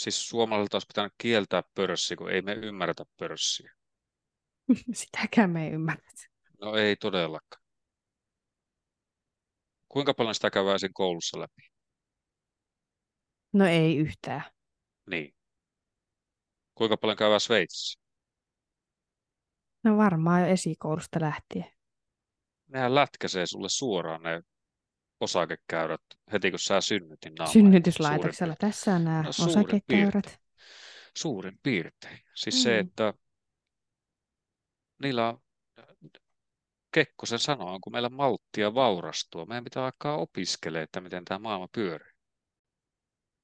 siis suomalaisilta olisi pitänyt kieltää pörssi, kun ei me ymmärretä pörssiä. Sitäkään me ei ymmärrä. No ei todellakaan. Kuinka paljon sitä käydään siinä koulussa läpi? No ei yhtään. Niin. Kuinka paljon käydään Sveitsissä? No varmaan jo esikoulusta lähtien. Nehän lätkäsee sulle suoraan ne osakekäyrät heti kun sä synnytin naamaan. Synnytyslaitoksella. Tässä on nämä No, suurin osakekäyrät. Suurin piirtein. Siis se, Mm. että niillä on, Kekkosen sanoa, kun meillä malttia vaurastua. Meidän pitää alkaa opiskelemaan, että miten tämä maailma pyörii.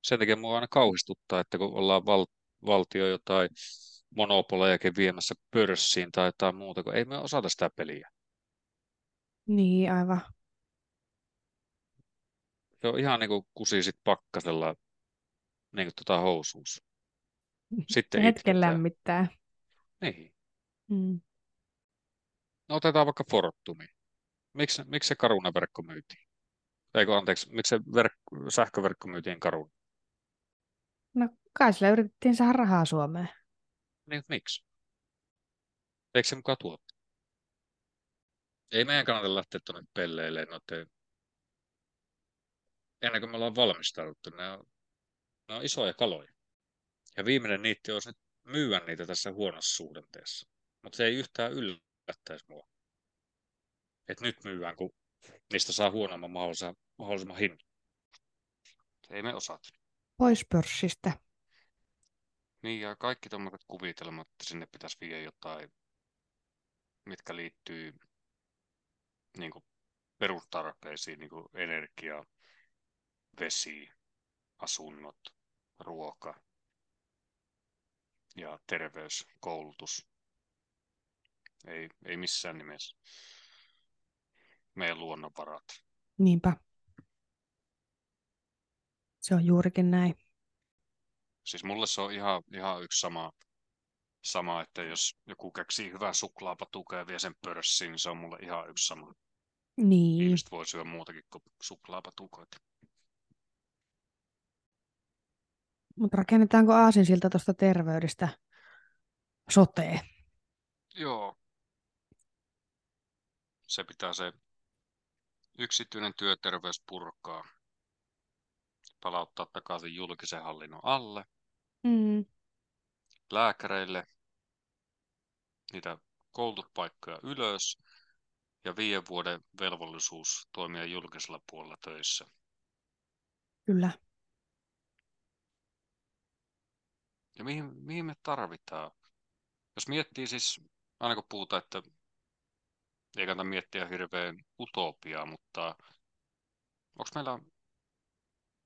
Sen takia mua aina kauhistuttaa, että kun ollaan val, valtio jotain monopolejakin viemässä pörssiin tai jotain muuta, kun ei me osata sitä peliä. Niin, aivan. Se on ihan niin kuin kusisit pakkasella niin kuin tota housuus. Sitten Hetken lämmittää. Niin. Mm. No otetaan vaikka Fortumi. Miksi, miksi se Caruna-verkko myytiin? Eikö anteeksi, miksi se verk- sähköverkko myytiin Caruna? No kai sillä yritettiin saada rahaa Suomeen. Niin miksi? Eikö se mukaan tuota? Ei meidän kannata lähteä tuonne pelleilemään noiden... Ennen kuin me ollaan valmistauduttu, ne on, ne on isoja kaloja. Ja viimeinen niitti olisi nyt myyä niitä tässä huonossa suhdanteessa. Mutta se ei yhtään yllättäisi mua. Että nyt myydään, kun niistä saa huonomman mahdollisimman, mahdollisimman hinnan. Ei me osata. Pois pörssistä. Niin, ja kaikki tuommoiset kuvitelmat, että sinne pitäisi viedä jotain, mitkä liittyy niin kuin perustarpeisiin, niin kuin energia, vesi, asunnot, ruoka ja terveys, koulutus. Ei, ei missään nimessä. Meidän luonnonvarat. Niinpä. Se on juurikin näin. Siis mulle se on ihan, ihan yksi sama, sama, että jos joku keksii hyvää suklaapatukea ja vie sen pörssiin, niin se on mulle ihan yksi sama. Niin. Ihmiset voi syödä muutakin kuin suklaapatukoita. Mutta rakennetaanko aasinsilta tuosta terveydestä soteen? Joo. Se pitää se yksityinen työterveys purkaa, palauttaa takaisin julkisen hallinnon alle, Mm. lääkäreille niitä koulutuspaikkoja ylös ja viiden vuoden velvollisuus toimia julkisella puolella töissä. Kyllä. Ja mihin, mihin me tarvitaan? Jos miettii siis, aina kun puhutaan, että ei kannata miettiä hirveän utopiaa, mutta onko meillä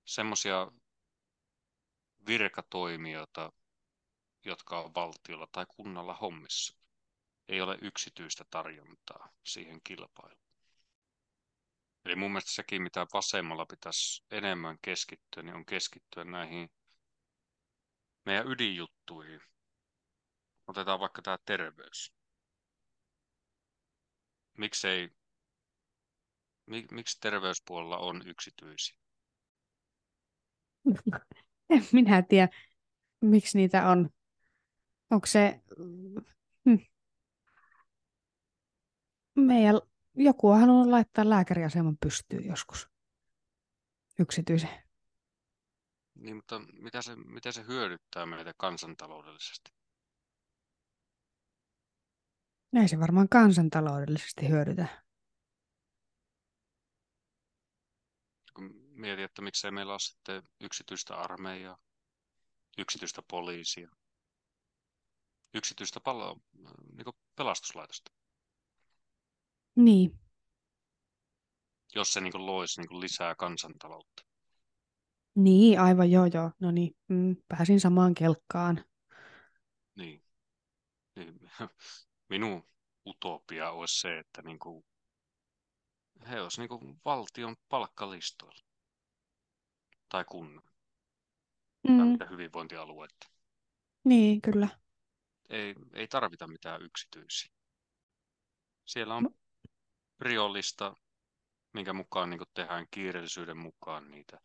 semmoisia virkatoimijoita, jotka on valtiolla tai kunnalla hommissa? Ei ole yksityistä tarjontaa siihen kilpailuun. Eli mun mielestä sekin, mitä vasemmalla pitäisi enemmän keskittyä, niin on keskittyä näihin meidän ydinjuttuihin. Otetaan vaikka tämä terveys. Miksei, mik, miksi terveyspuolella on yksityisiä? En minä tiedä, miksi niitä on. Onko se... Hm. Meidän joku on halunnut laittaa lääkäriaseman pystyyn joskus. Yksityisen. Niin, mutta mitä se, mitä se hyödyttää meitä kansantaloudellisesti? Ei se varmaan kansantaloudellisesti hyödytä. Kun mietin, että miksei meillä ole sitten yksityistä armeijaa, yksityistä poliisia, yksityistä palo, niin pelastuslaitosta. Niin. Jos se niin loisi niin lisää kansantaloutta. Niin, aivan joo joo. No niin, mm, pääsin samaan kelkkaan. Niin. niin. Minun utopia olisi se, että niin kuin he olisivat niin valtion palkkalistoilla. Tai kunnan. Mm. Tai mitä hyvinvointialueetta. Niin, kyllä. Ei, ei tarvita mitään yksityisiä. Siellä on priollista, minkä mukaan niin tehdään kiireellisyyden mukaan niitä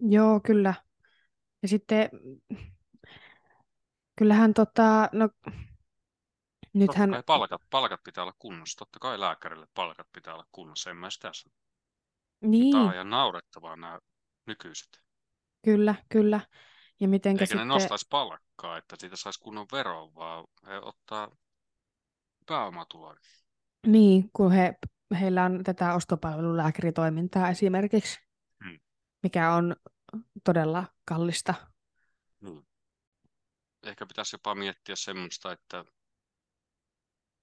Joo, kyllä. Ja sitten kyllähän tota, no nythän... Totta kai palkat, palkat pitää olla kunnossa. Totta kai lääkärille palkat pitää olla kunnossa. En mä sitä sano. Niin. Tämä on ihan naurettavaa nämä nykyiset. Kyllä, kyllä. Ja mitenkä Eikä sitten... ne nostaisi palkkaa, että siitä saisi kunnon veroa, vaan he ottaa pääomatuloja. Niin, kun he, heillä on tätä ostopalvelulääkäritoimintaa esimerkiksi mikä on todella kallista. Hmm. Ehkä pitäisi jopa miettiä semmoista, että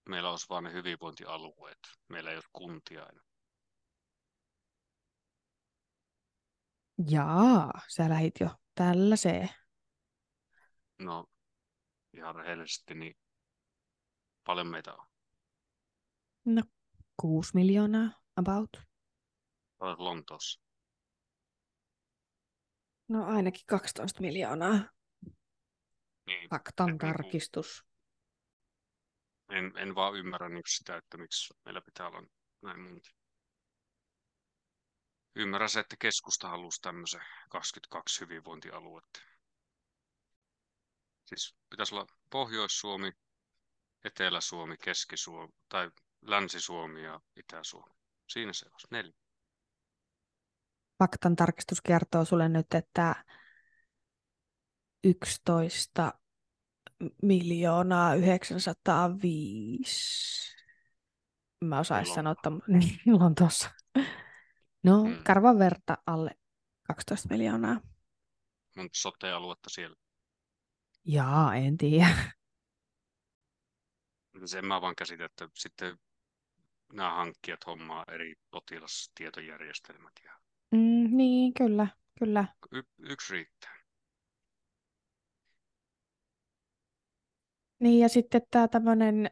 meillä olisi vain ne hyvinvointialueet. Meillä ei ole kuntia enää. Jaa, sä lähit jo tällaiseen. No, ihan rehellisesti, niin paljon meitä on. No, kuusi miljoonaa, about. Olet Lontoossa. No ainakin 12 miljoonaa. Niin, Faktan tarkistus. En, en vaan ymmärrä niin sitä, että miksi meillä pitää olla näin monta. Ymmärrän se, että keskusta halusi tämmöisen 22 hyvinvointialuetta. Siis pitäisi olla Pohjois-Suomi, Etelä-Suomi, Keski-Suomi tai Länsi-Suomi ja Itä-Suomi. Siinä se olisi neljä faktan tarkistus kertoo sulle nyt, että 11 miljoonaa 905. Mä osaisin sanoa, että niin, Lontoossa. No, mm. karvan verta alle 12 miljoonaa. Monta sote-aluetta siellä? Jaa, en tiedä. Sen mä vaan käsitän, että sitten nämä hankkijat hommaa eri potilastietojärjestelmät ja Mm, niin, kyllä, kyllä. Y- yksi riittää. Niin, ja sitten tämä tämmöinen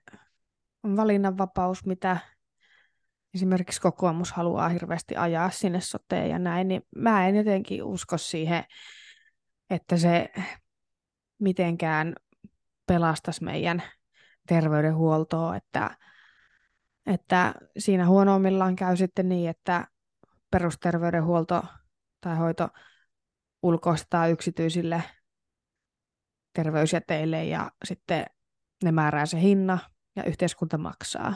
valinnanvapaus, mitä esimerkiksi kokoomus haluaa hirveästi ajaa sinne soteen ja näin, niin mä en jotenkin usko siihen, että se mitenkään pelastaisi meidän terveydenhuoltoa, että, että siinä huonoimmillaan käy sitten niin, että perusterveydenhuolto tai hoito ulkoistaa yksityisille terveysjäteille ja sitten ne määrää se hinna ja yhteiskunta maksaa.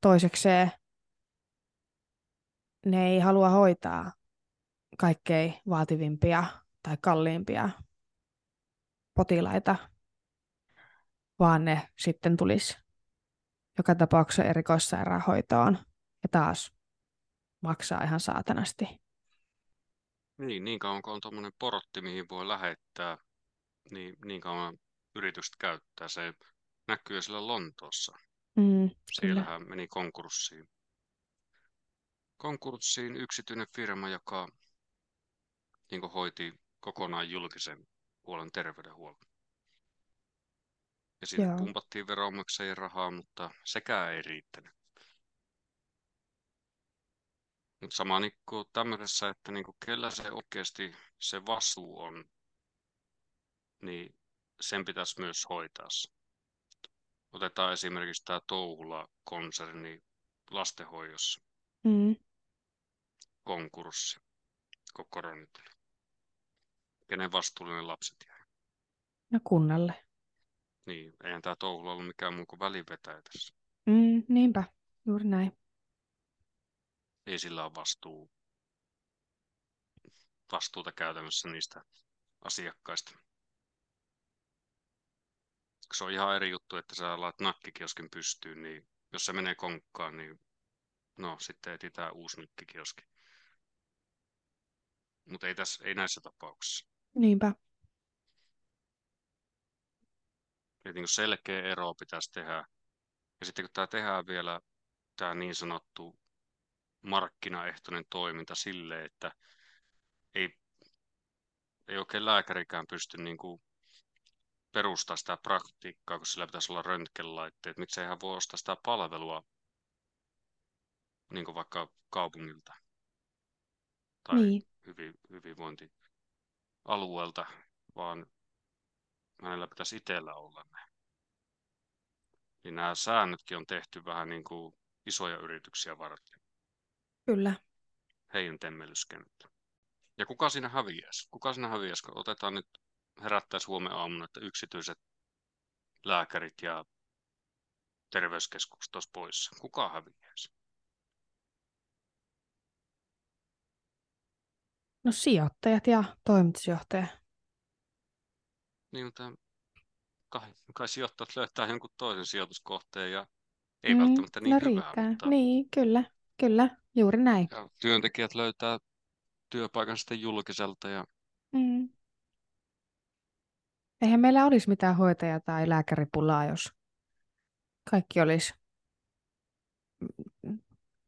Toisekseen ne ei halua hoitaa kaikkein vaativimpia tai kalliimpia potilaita, vaan ne sitten tulisi joka tapauksessa erikoissairaanhoitoon ja taas maksaa ihan saatanasti. Niin, niin kauan kun on tuommoinen porotti, mihin voi lähettää, niin, niin kauan yritystä käyttää. Se näkyy jo siellä Lontoossa. Mm, Siellähän kyllä. meni konkurssiin. Konkurssiin yksityinen firma, joka niin hoiti kokonaan julkisen puolen terveydenhuollon. Ja siitä Joo. pumpattiin veronmaksajien rahaa, mutta sekään ei riittänyt. Mutta sama niin kuin tämmöisessä, että niin kuin kellä se oikeasti se vastuu on, niin sen pitäisi myös hoitaa Otetaan esimerkiksi tämä Touhula-konserni lastenhoidossa. Mm. Konkurssi, kun korona tuli. Kenen vastuullinen lapset jäi? No kunnalle. Niin, eihän tämä Touhula ollut mikään muu kuin välivetäjä tässä. Mm, niinpä, juuri näin. Ei sillä ole vastuu, vastuuta käytännössä niistä asiakkaista. Se on ihan eri juttu, että sä laat nakkikioskin pystyyn, niin jos se menee konkkaan, niin no sitten etsitään uusi nakkikioski. Mutta ei, tässä, ei näissä tapauksissa. Niinpä. Eli niin selkeä ero pitäisi tehdä. Ja sitten kun tämä tehdään vielä, tämä niin sanottu markkinaehtoinen toiminta sille, että ei, ei oikein lääkärikään pysty niin kuin perustaa sitä praktiikkaa, kun sillä pitäisi olla röntgenlaitteet. Miksei hän voi ostaa sitä palvelua niin kuin vaikka kaupungilta tai niin. hyvin, hyvinvointialueelta, vaan hänellä pitäisi itsellä olla ne. Niin nämä säännötkin on tehty vähän niin kuin isoja yrityksiä varten. Kyllä. Heidän temmelyskenttä. Ja kuka siinä häviäisi? Kuka siinä häviäisi, kun otetaan nyt herättäisi huomenna aamuna, että yksityiset lääkärit ja terveyskeskukset olisi poissa. Kuka häviäisi? No sijoittajat ja toimitusjohtaja. Niin, mutta kai, kai sijoittajat löytää jonkun toisen sijoituskohteen ja ei mm, välttämättä niin no hyvää. riittää. Mutta... Niin, kyllä, kyllä, juuri näin. Ja työntekijät löytää työpaikan sitten julkiselta ja mm. Eihän meillä olisi mitään hoitaja- tai lääkäripulaa, jos kaikki olisi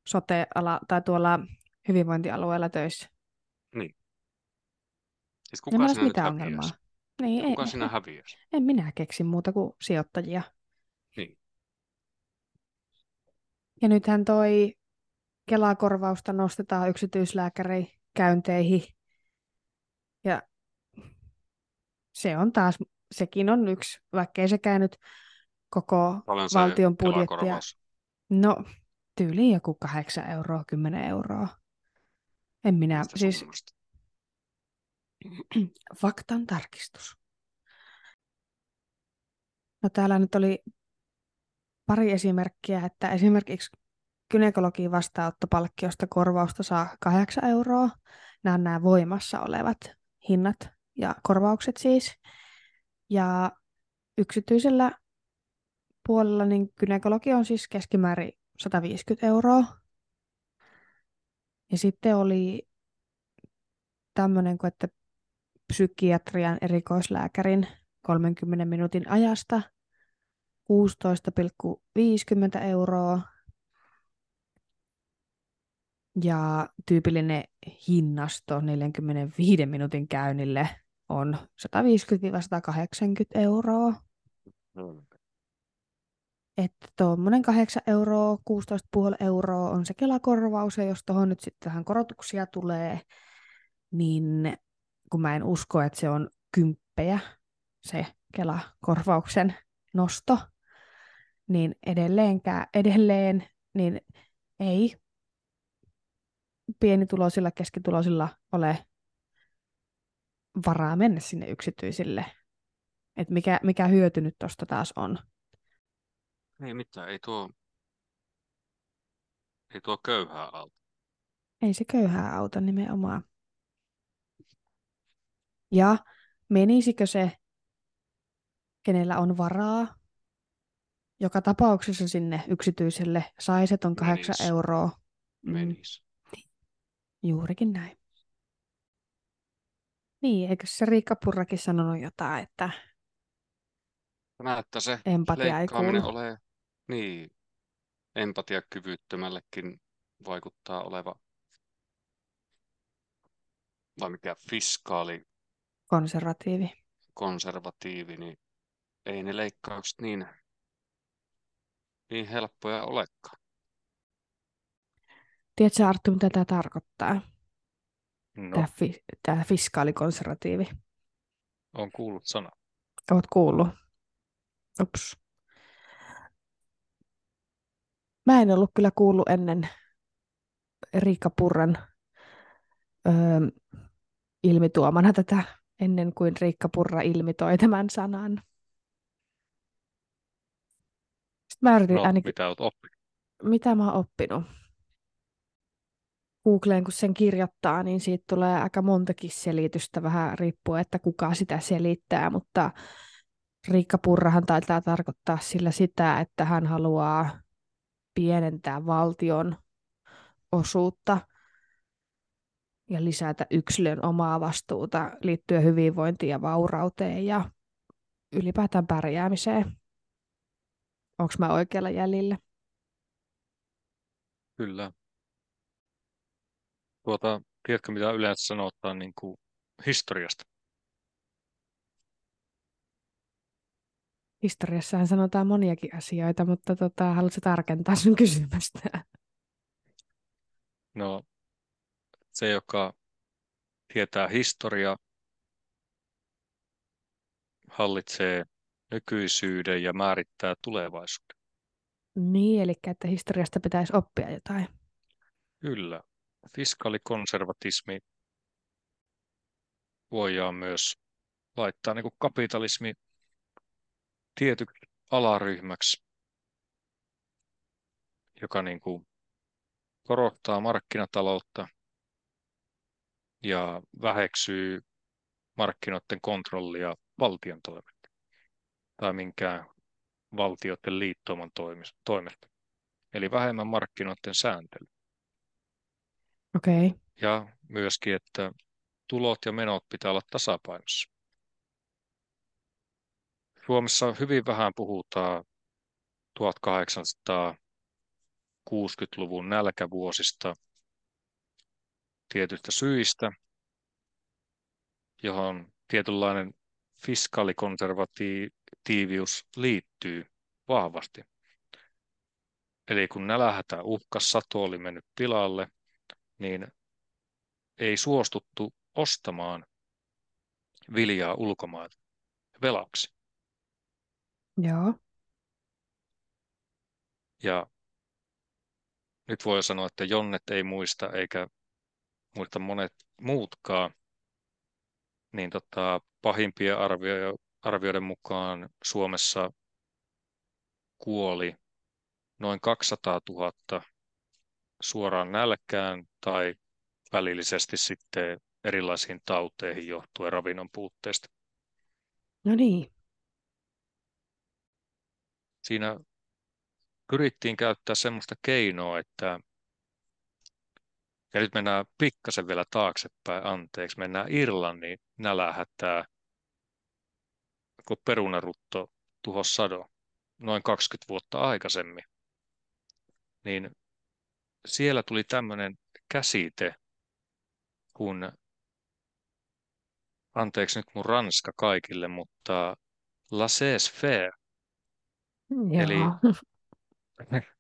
sote-ala tai tuolla hyvinvointialueella töissä. Niin. Siis kuka ja siinä mitään ongelmaa. Niin, kuka ei, sinä häviäisi? En minä keksi muuta kuin sijoittajia. Niin. Ja nythän toi Kelakorvausta nostetaan yksityislääkärikäynteihin. Ja se on taas, sekin on yksi, vaikka ei se käynyt koko Paljon valtion budjettia. No, tyyliin joku 8 euroa, 10 euroa. En minä, Mistä siis summasta? faktan tarkistus. No täällä nyt oli pari esimerkkiä, että esimerkiksi gynekologin vastaanottopalkkiosta korvausta saa 8 euroa. Nämä nämä voimassa olevat hinnat ja korvaukset siis. Ja yksityisellä puolella niin gynekologi on siis keskimäärin 150 euroa. Ja sitten oli tämmöinen kuin, että psykiatrian erikoislääkärin 30 minuutin ajasta 16,50 euroa. Ja tyypillinen hinnasto 45 minuutin käynnille on 150-180 euroa. Mm. Että tuommoinen 8 euroa, 16,5 euroa on se Kelakorvaus, ja jos tuohon nyt sitten vähän korotuksia tulee, niin kun mä en usko, että se on kymppejä se Kela-korvauksen nosto, niin edelleenkään, edelleen niin ei pienituloisilla, keskituloisilla ole varaa mennä sinne yksityisille. Et mikä, mikä hyöty nyt tuosta taas on? Ei mitään, ei tuo, ei tuo köyhää auta. Ei se köyhää auta nimenomaan. Ja menisikö se, kenellä on varaa, joka tapauksessa sinne yksityiselle saiset on kahdeksan Menis. euroa. Mm. Menis. Juurikin näin. Niin, eikö se Riikka Purrakin sanonut jotain, että Näyttää se empatia ei kuulu. ole, niin, empatiakyvyttömällekin vaikuttaa oleva, vai mikä fiskaali konservatiivi. konservatiivi, niin ei ne leikkaukset niin, niin helppoja olekaan. Tiedätkö Arttu, mitä tämä tarkoittaa? No. Tämä, fi, tämä fiskaalikonservatiivi. On kuullut sana. Olet kuullut. Ups. Mä en ollut kyllä kuullut ennen Riikka Purran öö, ilmituomana tätä, ennen kuin Riikka Purra ilmitoi tämän sanan. Sitten mä yritin no, ainakin, mitä olet oppinut? Mitä mä oon oppinut? Googleen, kun sen kirjoittaa, niin siitä tulee aika montakin selitystä, vähän riippuen, että kuka sitä selittää, mutta Riikka Purrahan taitaa tarkoittaa sillä sitä, että hän haluaa pienentää valtion osuutta ja lisätä yksilön omaa vastuuta liittyen hyvinvointiin ja vaurauteen ja ylipäätään pärjäämiseen. Onko mä oikealla jäljellä? Kyllä. Tuota, tiedätkö mitä yleensä sanotaan niin kuin historiasta? Historiassahan sanotaan moniakin asioita, mutta tota, haluatko tarkentaa sun kysymystä? No, se, joka tietää historia, hallitsee nykyisyyden ja määrittää tulevaisuuden. Niin, eli että historiasta pitäisi oppia jotain. Kyllä. Fiskaalikonservatismi voidaan myös laittaa niin kuin kapitalismi tietyksi alaryhmäksi, joka niin kuin korottaa markkinataloutta ja väheksyy markkinoiden kontrollia valtion toimesta tai minkään valtioiden liittouman toimesta. Eli vähemmän markkinoiden sääntely. Okay. Ja myöskin, että tulot ja menot pitää olla tasapainossa. Suomessa hyvin vähän puhutaan 1860-luvun nälkävuosista tietyistä syistä, johon tietynlainen fiskaalikonservatiivius liittyy vahvasti. Eli kun nälähätä uhkas, sato oli mennyt tilalle, niin ei suostuttu ostamaan viljaa ulkomailta velaksi. Joo. Ja nyt voi sanoa, että Jonnet ei muista eikä muista monet muutkaan, niin tota, pahimpien arvio, arvioiden mukaan Suomessa kuoli noin 200 000 suoraan nälkään tai välillisesti sitten erilaisiin tauteihin johtuen ravinnon puutteesta. No niin. Siinä pyrittiin käyttää semmoista keinoa, että ja nyt mennään pikkasen vielä taaksepäin, anteeksi, mennään Irlannin nälähätää, kun perunarutto tuhos sado noin 20 vuotta aikaisemmin. Niin siellä tuli tämmöinen käsite, kun, anteeksi nyt mun ranska kaikille, mutta laissez-faire, eli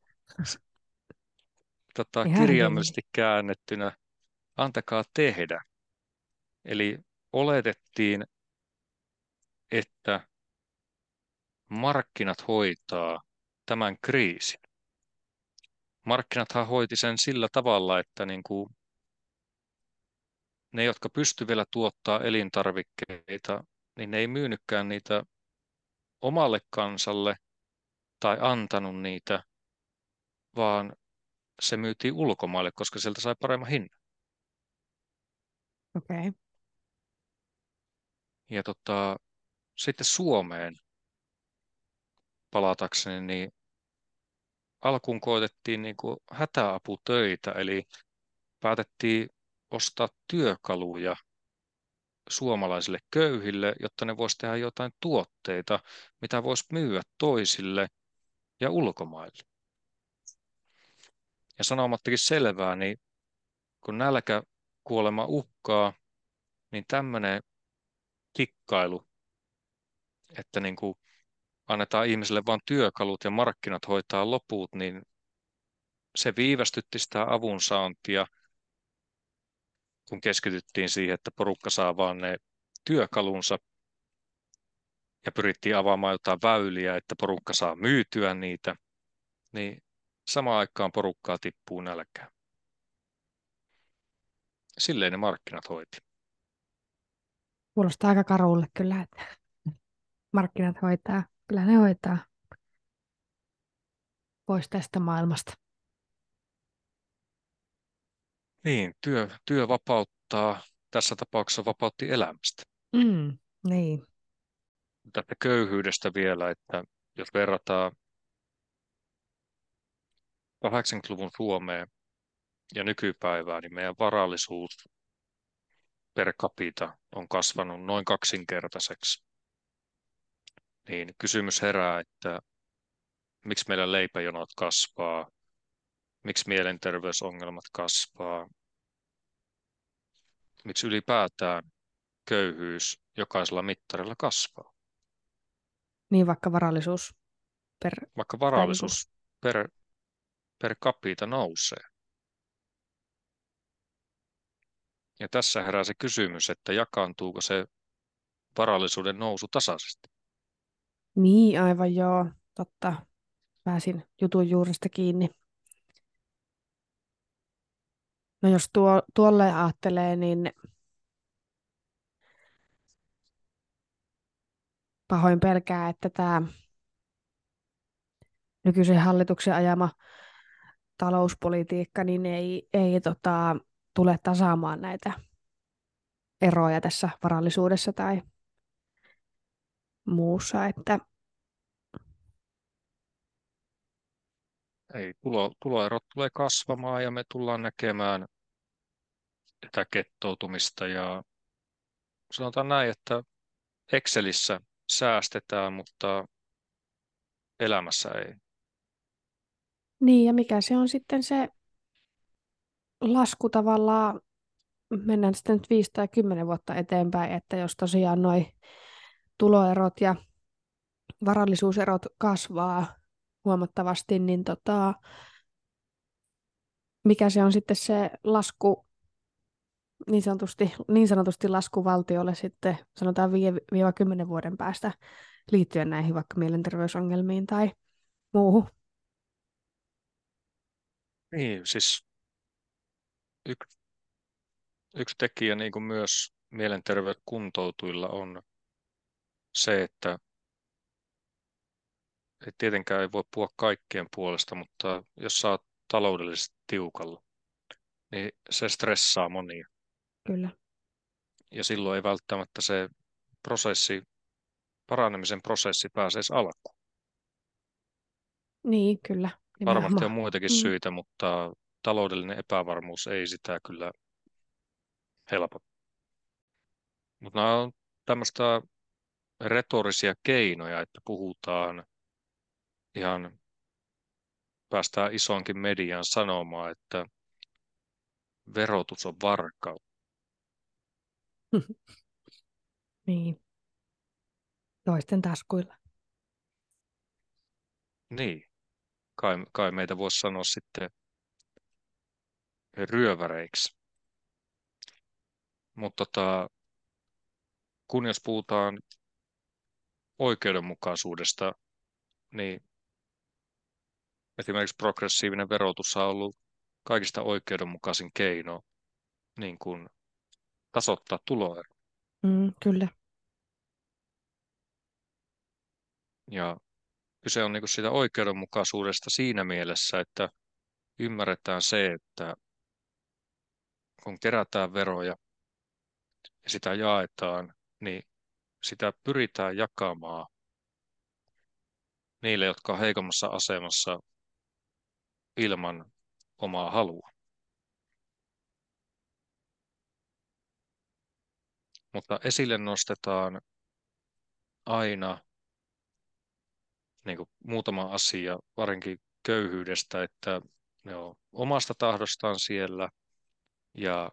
tota, kirjaimellisesti käännettynä antakaa tehdä. Eli oletettiin, että markkinat hoitaa tämän kriisin. Markkinathan hoiti sen sillä tavalla, että niin kuin ne, jotka pystyivät vielä tuottaa elintarvikkeita, niin ne ei myynytkään niitä omalle kansalle tai antanut niitä, vaan se myytiin ulkomaille, koska sieltä sai paremman hinnan. Okei. Okay. Ja tota, sitten Suomeen palatakseni, niin alkuun koetettiin niin kuin hätäaputöitä, eli päätettiin ostaa työkaluja suomalaisille köyhille, jotta ne voisi tehdä jotain tuotteita, mitä voisi myyä toisille ja ulkomaille. Ja sanomattakin selvää, niin kun nälkä kuolema uhkaa, niin tämmöinen kikkailu, että niin kuin annetaan ihmisille vain työkalut ja markkinat hoitaa loput, niin se viivästytti sitä avunsaantia kun keskityttiin siihen, että porukka saa vaan ne työkalunsa ja pyrittiin avaamaan jotain väyliä, että porukka saa myytyä niitä, niin samaan aikaan porukkaa tippuu nälkään. Silleen ne markkinat hoiti. Kuulostaa aika karulle kyllä, että markkinat hoitaa. Kyllä ne hoitaa pois tästä maailmasta. Niin, työ, työ vapauttaa, tässä tapauksessa vapautti elämästä. Mm, niin. Tästä köyhyydestä vielä, että jos verrataan 80-luvun Suomeen ja nykypäivään, niin meidän varallisuus per capita on kasvanut noin kaksinkertaiseksi. Niin kysymys herää, että miksi meillä leipäjonot kasvaa, miksi mielenterveysongelmat kasvaa, miksi ylipäätään köyhyys jokaisella mittarilla kasvaa. Niin vaikka varallisuus per... Vaikka varallisuus per, per capita nousee. Ja tässä herää se kysymys, että jakaantuuko se varallisuuden nousu tasaisesti. Niin, aivan joo, totta. Pääsin jutun juuresta kiinni. No jos tuo, tuolle ajattelee, niin pahoin pelkää, että tämä nykyisen hallituksen ajama talouspolitiikka niin ei, ei tota, tule tasaamaan näitä eroja tässä varallisuudessa tai muussa, että ei, tulo, tuloerot tulee kasvamaan ja me tullaan näkemään tätä kettoutumista ja sanotaan näin, että Excelissä säästetään, mutta elämässä ei. Niin, ja mikä se on sitten se lasku tavallaan, mennään sitten nyt 5 tai 10 vuotta eteenpäin, että jos tosiaan noi tuloerot ja varallisuuserot kasvaa huomattavasti, niin tota, mikä se on sitten se lasku, niin sanotusti, niin sanotusti lasku valtiolle sitten sanotaan 5-10 vuoden päästä liittyen näihin vaikka mielenterveysongelmiin tai muuhun. Niin, siis yksi, yksi tekijä niin kuin myös mielenterveyskuntoutuilla on se, että et tietenkään ei voi puhua kaikkien puolesta, mutta jos sä oot taloudellisesti tiukalla, niin se stressaa monia. Kyllä. Ja silloin ei välttämättä se prosessi, paranemisen prosessi pääse edes alkuun. Niin, kyllä. Nimenomaan. Varmasti on muitakin mm. syitä, mutta taloudellinen epävarmuus ei sitä kyllä helpota. Mutta nämä on tämmöistä retorisia keinoja, että puhutaan ihan päästään isoonkin median sanomaan, että verotus on varkautta. niin. Toisten taskuilla. Niin. Kai, kai meitä voisi sanoa sitten ryöväreiksi. Mutta tota, kun jos puhutaan oikeudenmukaisuudesta, niin esimerkiksi progressiivinen verotus on ollut kaikista oikeudenmukaisin keino niin kuin tasoittaa tuloero. Mm, kyllä. Ja kyse on niin siitä oikeudenmukaisuudesta siinä mielessä, että ymmärretään se, että kun kerätään veroja ja sitä jaetaan, niin sitä pyritään jakamaan niille, jotka ovat heikommassa asemassa ilman omaa halua. Mutta esille nostetaan aina niin kuin muutama asia, varsinkin köyhyydestä, että ne on omasta tahdostaan siellä ja,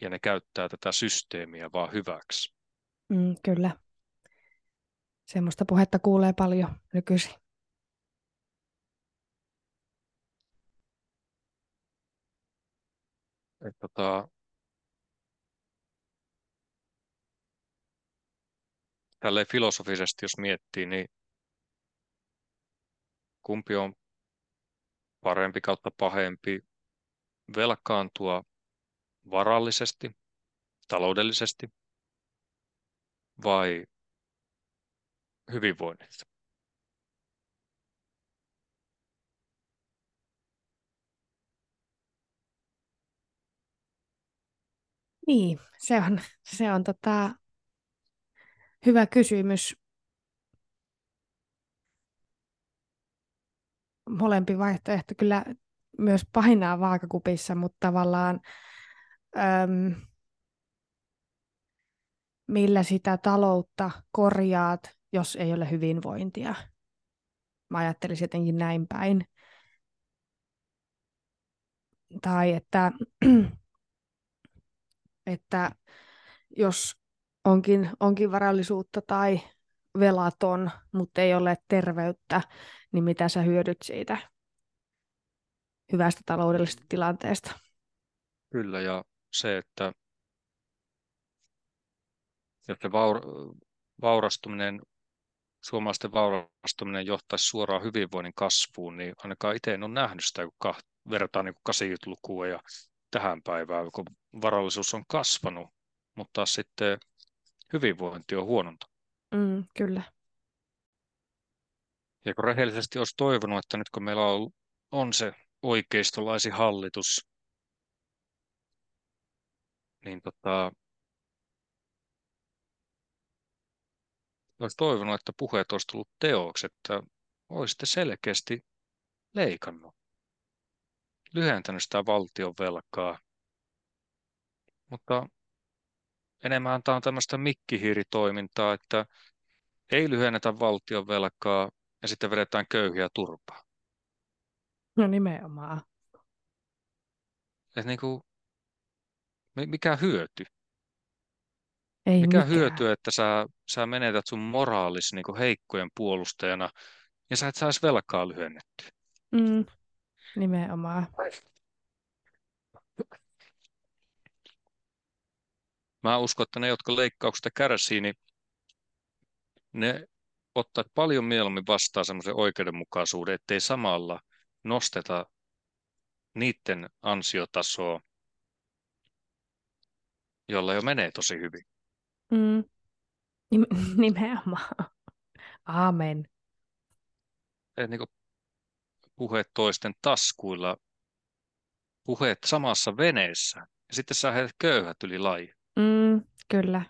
ja ne käyttää tätä systeemiä vaan hyväksi. Mm, kyllä. Semmoista puhetta kuulee paljon nykyisin. Et, tota, tälleen filosofisesti, jos miettii, niin kumpi on parempi kautta pahempi velkaantua varallisesti, taloudellisesti vai hyvinvoinnista? Niin, se on, se on tota, hyvä kysymys. Molempi vaihtoehto kyllä myös painaa vaakakupissa, mutta tavallaan äm, millä sitä taloutta korjaat, jos ei ole hyvinvointia. Mä ajattelisin jotenkin näin päin. Tai että, että jos onkin, onkin varallisuutta tai velaton, mutta ei ole terveyttä, niin mitä sä hyödyt siitä hyvästä taloudellisesta tilanteesta? Kyllä, ja se, että jos se vaur, vaurastuminen, suomalaisten vaurastuminen johtaisi suoraan hyvinvoinnin kasvuun, niin ainakaan itse en ole nähnyt sitä, kun vertaa niin 80-lukua ja tähän päivään, kun varallisuus on kasvanut, mutta sitten hyvinvointi on huonontunut. Mm, kyllä. Ja kun rehellisesti olisi toivonut, että nyt kun meillä on, on se oikeistolaisi hallitus, niin tota, olisi toivonut, että puheet olisi tullut teoksi, että olisitte selkeästi leikannut, lyhentänyt sitä valtion velkaa. Mutta enemmän tämä on tämmöistä mikkihiiritoimintaa, että ei lyhennetä valtion velkaa ja sitten vedetään köyhiä turpaa. No nimenomaan. Et niin kuin, mikä hyöty? Ei mikä mikään. hyöty, että sä, sä menetät sun moraalis niin kuin heikkojen puolustajana ja sä et saisi velkaa lyhennettyä? Mm, nimenomaan. Mä uskon, että ne, jotka leikkauksesta kärsii, niin ne ottaa paljon mieluummin vastaan semmoisen oikeudenmukaisuuden, ettei samalla nosteta niiden ansiotasoa, jolla jo menee tosi hyvin. Mm. Nimenomaan. Amen. Et niin puheet toisten taskuilla, puheet samassa veneessä, ja sitten sä heidät köyhät yli laji. Mm, kyllä.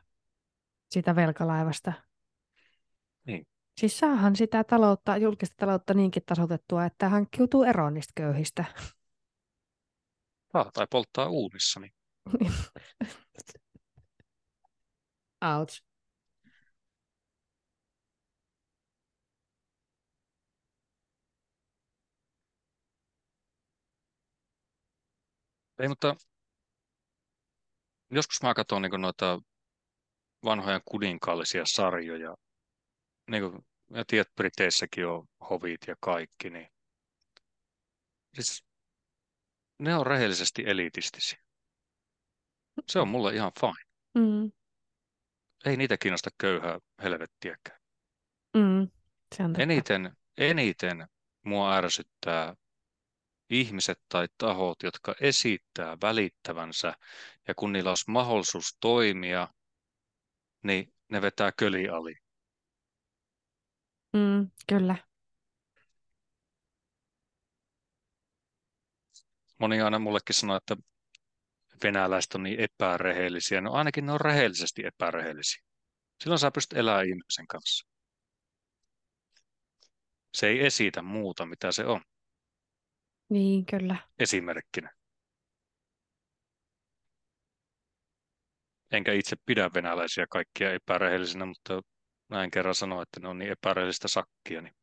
Sitä velkalaivasta. Niin. Siis saahan sitä taloutta, julkista taloutta niinkin tasoitettua, että hankkiutuu eroon niistä köyhistä. Ah, tai polttaa uunissa. Niin. Ouch. Ei, mutta joskus mä katson niin noita vanhoja kuninkaallisia sarjoja. Niin kuin, ja tiedät, Briteissäkin on hovit ja kaikki, niin siis ne on rehellisesti elitistisiä. Se on mulle ihan fine. Mm. Ei niitä kiinnosta köyhää helvettiäkään. Mm. Se on totta. Eniten, eniten mua ärsyttää ihmiset tai tahot, jotka esittää välittävänsä, ja kun niillä olisi mahdollisuus toimia, niin ne vetää köli ali. Mm, kyllä. Moni aina mullekin sanoo, että venäläiset on niin epärehellisiä. No ainakin ne on rehellisesti epärehellisiä. Silloin sä pystyt elämään ihmisen kanssa. Se ei esitä muuta, mitä se on. Niin, kyllä. Esimerkkinä. Enkä itse pidä venäläisiä kaikkia epärehellisinä, mutta näin kerran sanoa, että ne on niin epärehellistä sakkia. Niin...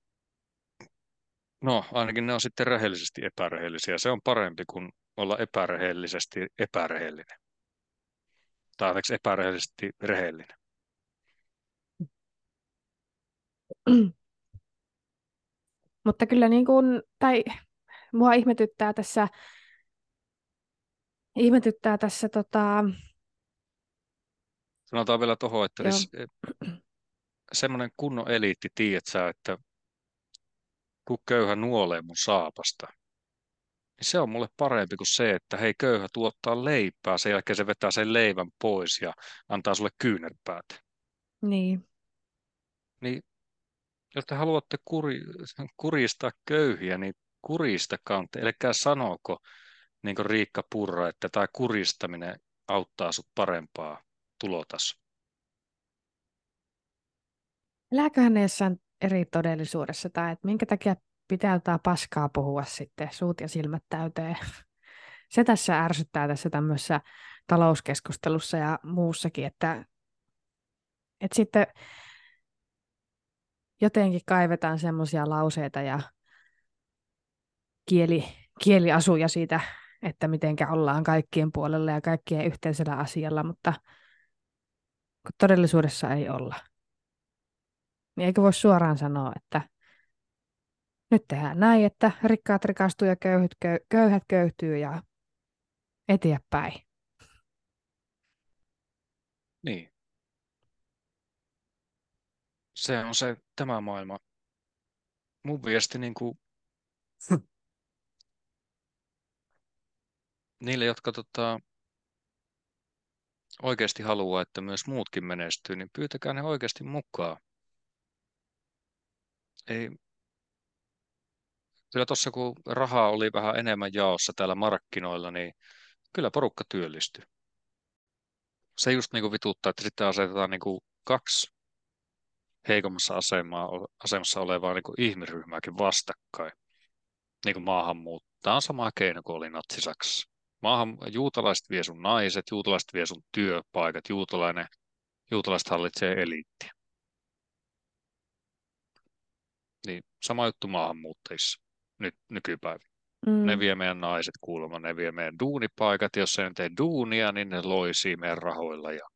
No, ainakin ne on sitten rehellisesti epärehellisiä. Se on parempi kuin olla epärehellisesti epärehellinen. Tai anteeksi, epärehellisesti rehellinen. Mutta kyllä niin kuin, tai mua ihmetyttää tässä ihmetyttää tässä tota... Sanotaan vielä tuohon, että siis, semmoinen kunnon eliitti, tiedät sä, että kun köyhä nuolee mun saapasta, niin se on mulle parempi kuin se, että hei köyhä tuottaa leipää, sen jälkeen se vetää sen leivän pois ja antaa sulle kyynärpäät. Niin. Niin jos te haluatte kuri, kuristaa köyhiä, niin kuristakaa, ellekää sanoko, niin kuin Riikka Purra, että tämä kuristaminen auttaa sut parempaa tulotasoa. Elääköhän ne jossain eri todellisuudessa, tai että minkä takia pitää jotain paskaa puhua sitten, suut ja silmät täyteen. Se tässä ärsyttää tässä tämmöisessä talouskeskustelussa ja muussakin, että, että sitten jotenkin kaivetaan semmoisia lauseita ja kieli, kieliasuja siitä, että mitenkä ollaan kaikkien puolella ja kaikkien yhteisellä asialla, mutta kun todellisuudessa ei olla. Niin eikö voi suoraan sanoa, että nyt tehdään näin, että rikkaat rikastuu ja köyhät, köyhät köyhtyy ja eteenpäin. Niin. Se on se tämä maailma. Mun viesti niin kuin, niille, jotka tota, oikeasti haluaa, että myös muutkin menestyy, niin pyytäkää ne oikeasti mukaan. Ei, kyllä tuossa kun rahaa oli vähän enemmän jaossa täällä markkinoilla, niin kyllä porukka työllistyi. Se just niin kuin vituttaa, että sitten asetetaan niin kuin kaksi heikommassa asemaa, asemassa olevaa niin kuin ihmisryhmääkin vastakkain. Niin kuin maahanmuutto. Tämä on sama keino kuin oli natsisaksassa. Maahan, juutalaiset vie sun naiset, juutalaiset vie sun työpaikat, juutalainen, juutalaiset hallitsee eliittiä. Niin sama juttu maahanmuuttajissa nyt nykypäivä. Mm. Ne vie meidän naiset kuulemma, ne vie meidän duunipaikat. Jos ei tee duunia, niin ne loisii meidän rahoilla. Ja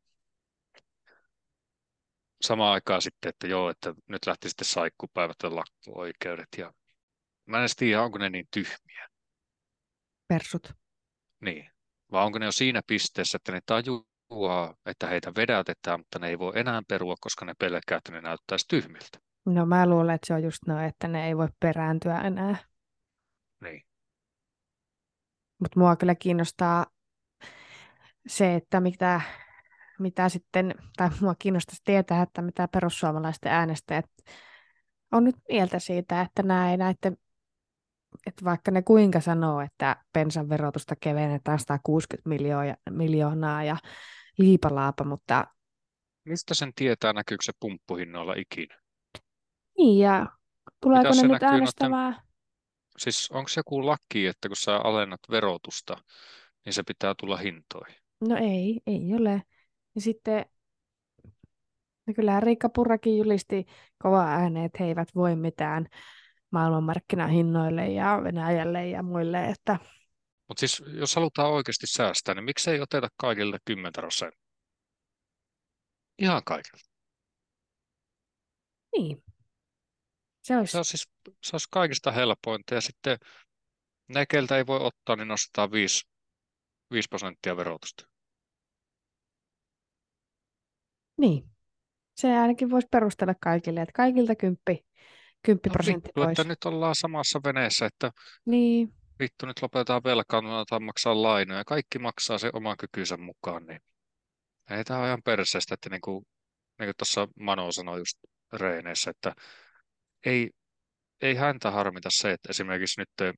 samaan aikaan sitten, että joo, että nyt lähti sitten saikkupäivät ja lakko-oikeudet. Ja mä en edes tiedä, onko ne niin tyhmiä. Persut. Niin. Vai onko ne jo siinä pisteessä, että ne tajuaa, että heitä vedätetään, mutta ne ei voi enää perua, koska ne pelkää, että ne näyttäisi tyhmiltä. No mä luulen, että se on just noin, että ne ei voi perääntyä enää. Niin. Mutta mua kyllä kiinnostaa se, että mitä, mitä sitten, tai mua kiinnostaisi tietää, että mitä perussuomalaisten äänestäjät on nyt mieltä siitä, että näin näiden, että vaikka ne kuinka sanoo, että pensan verotusta kevennetään 160 miljoonaa, miljoonaa ja liipalaapa, mutta... Mistä sen tietää, näkyykö se pumppuhinnoilla ikinä? Niin, ja tuleeko Mitä ne nyt äänestämään? Noiden Siis onko se joku laki, että kun sä alennat verotusta, niin se pitää tulla hintoihin? No ei, ei ole. Ja sitten no kyllähän Riikka Purrakin julisti kova ääneen, että he eivät voi mitään maailmanmarkkinahinnoille ja Venäjälle ja muille. Että... Mutta siis jos halutaan oikeasti säästää, niin miksei oteta kaikille 10 prosenttia? Ihan kaikille. Niin. Se olisi... Se, olisi siis, se olisi kaikista helpointa. Ja sitten ne, keltä ei voi ottaa, niin nostetaan 5, 5 prosenttia verotusta. Niin. Se ainakin voisi perustella kaikille, että kaikilta kymppi, kymppi no, prosentti vittu, että nyt ollaan samassa veneessä, että niin. vittu nyt lopetetaan velkaantua tai maksaa lainoja. Kaikki maksaa se oman kykynsä mukaan, niin ei tämä ole ihan perseestä, että niin kuin, niin kuin tuossa Mano sanoi just reeneissä, että ei, ei häntä harmita se, että esimerkiksi nyt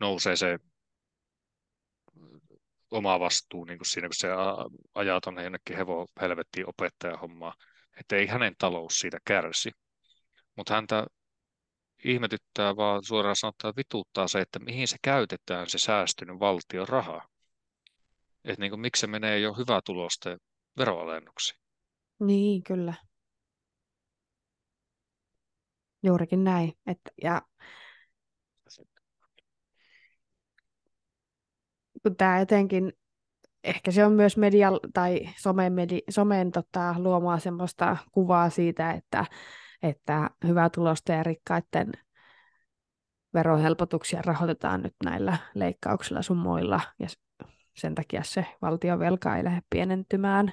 nousee se oma vastuu niin kuin siinä, kun se ajaa tuonne jonnekin hevo helvettiin opettajahommaa, että ei hänen talous siitä kärsi. Mutta häntä ihmetyttää vaan suoraan sanottuna vituttaa se, että mihin se käytetään se säästynyt valtion raha. Että niin miksi se menee jo hyvä tulosten veroalennuksiin. Niin, kyllä. Juurikin näin. Että, ja tämä jotenkin, ehkä se on myös media tai somen, medi, somen tota, luomaa semmoista kuvaa siitä, että, että hyvää tulosta ja rikkaiden verohelpotuksia rahoitetaan nyt näillä leikkauksilla sun muilla. Ja sen takia se valtion velka ei lähde pienentymään.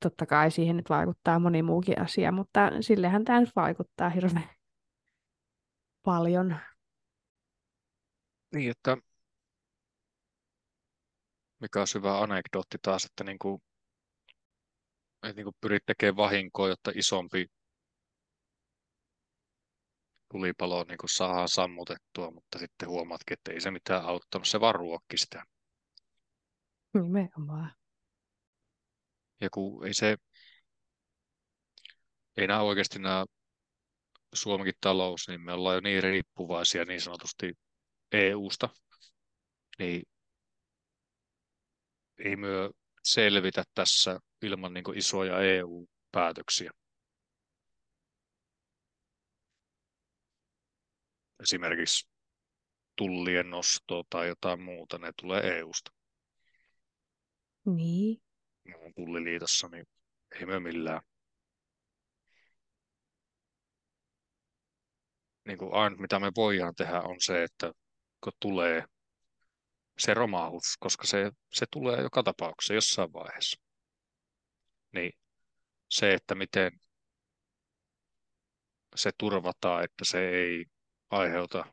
Totta kai siihen nyt vaikuttaa moni muukin asia, mutta sillehän tämä nyt vaikuttaa hirveän paljon. Niin, että mikä on hyvä anekdootti taas, että niin kuin, että niin kuin pyrit tekemään vahinkoa, jotta isompi tulipalo niin kuin saadaan sammutettua, mutta sitten huomaatkin, että ei se mitään auttanut, se vaan ruokki sitä. Nimenomaan. Ja kun ei se, ei nämä oikeasti nämä Suomenkin talous, niin me ollaan jo niin riippuvaisia niin sanotusti EU-sta, niin ei myö selvitä tässä ilman niin isoja EU-päätöksiä. Esimerkiksi tullien nosto tai jotain muuta, ne tulee EUsta. Niin. Tulliliitossa, niin ei myö millään. Niin kuin aina mitä me voidaan tehdä on se, että kun tulee se romahdus, koska se, se tulee joka tapauksessa jossain vaiheessa. Niin se, että miten se turvataan, että se ei aiheuta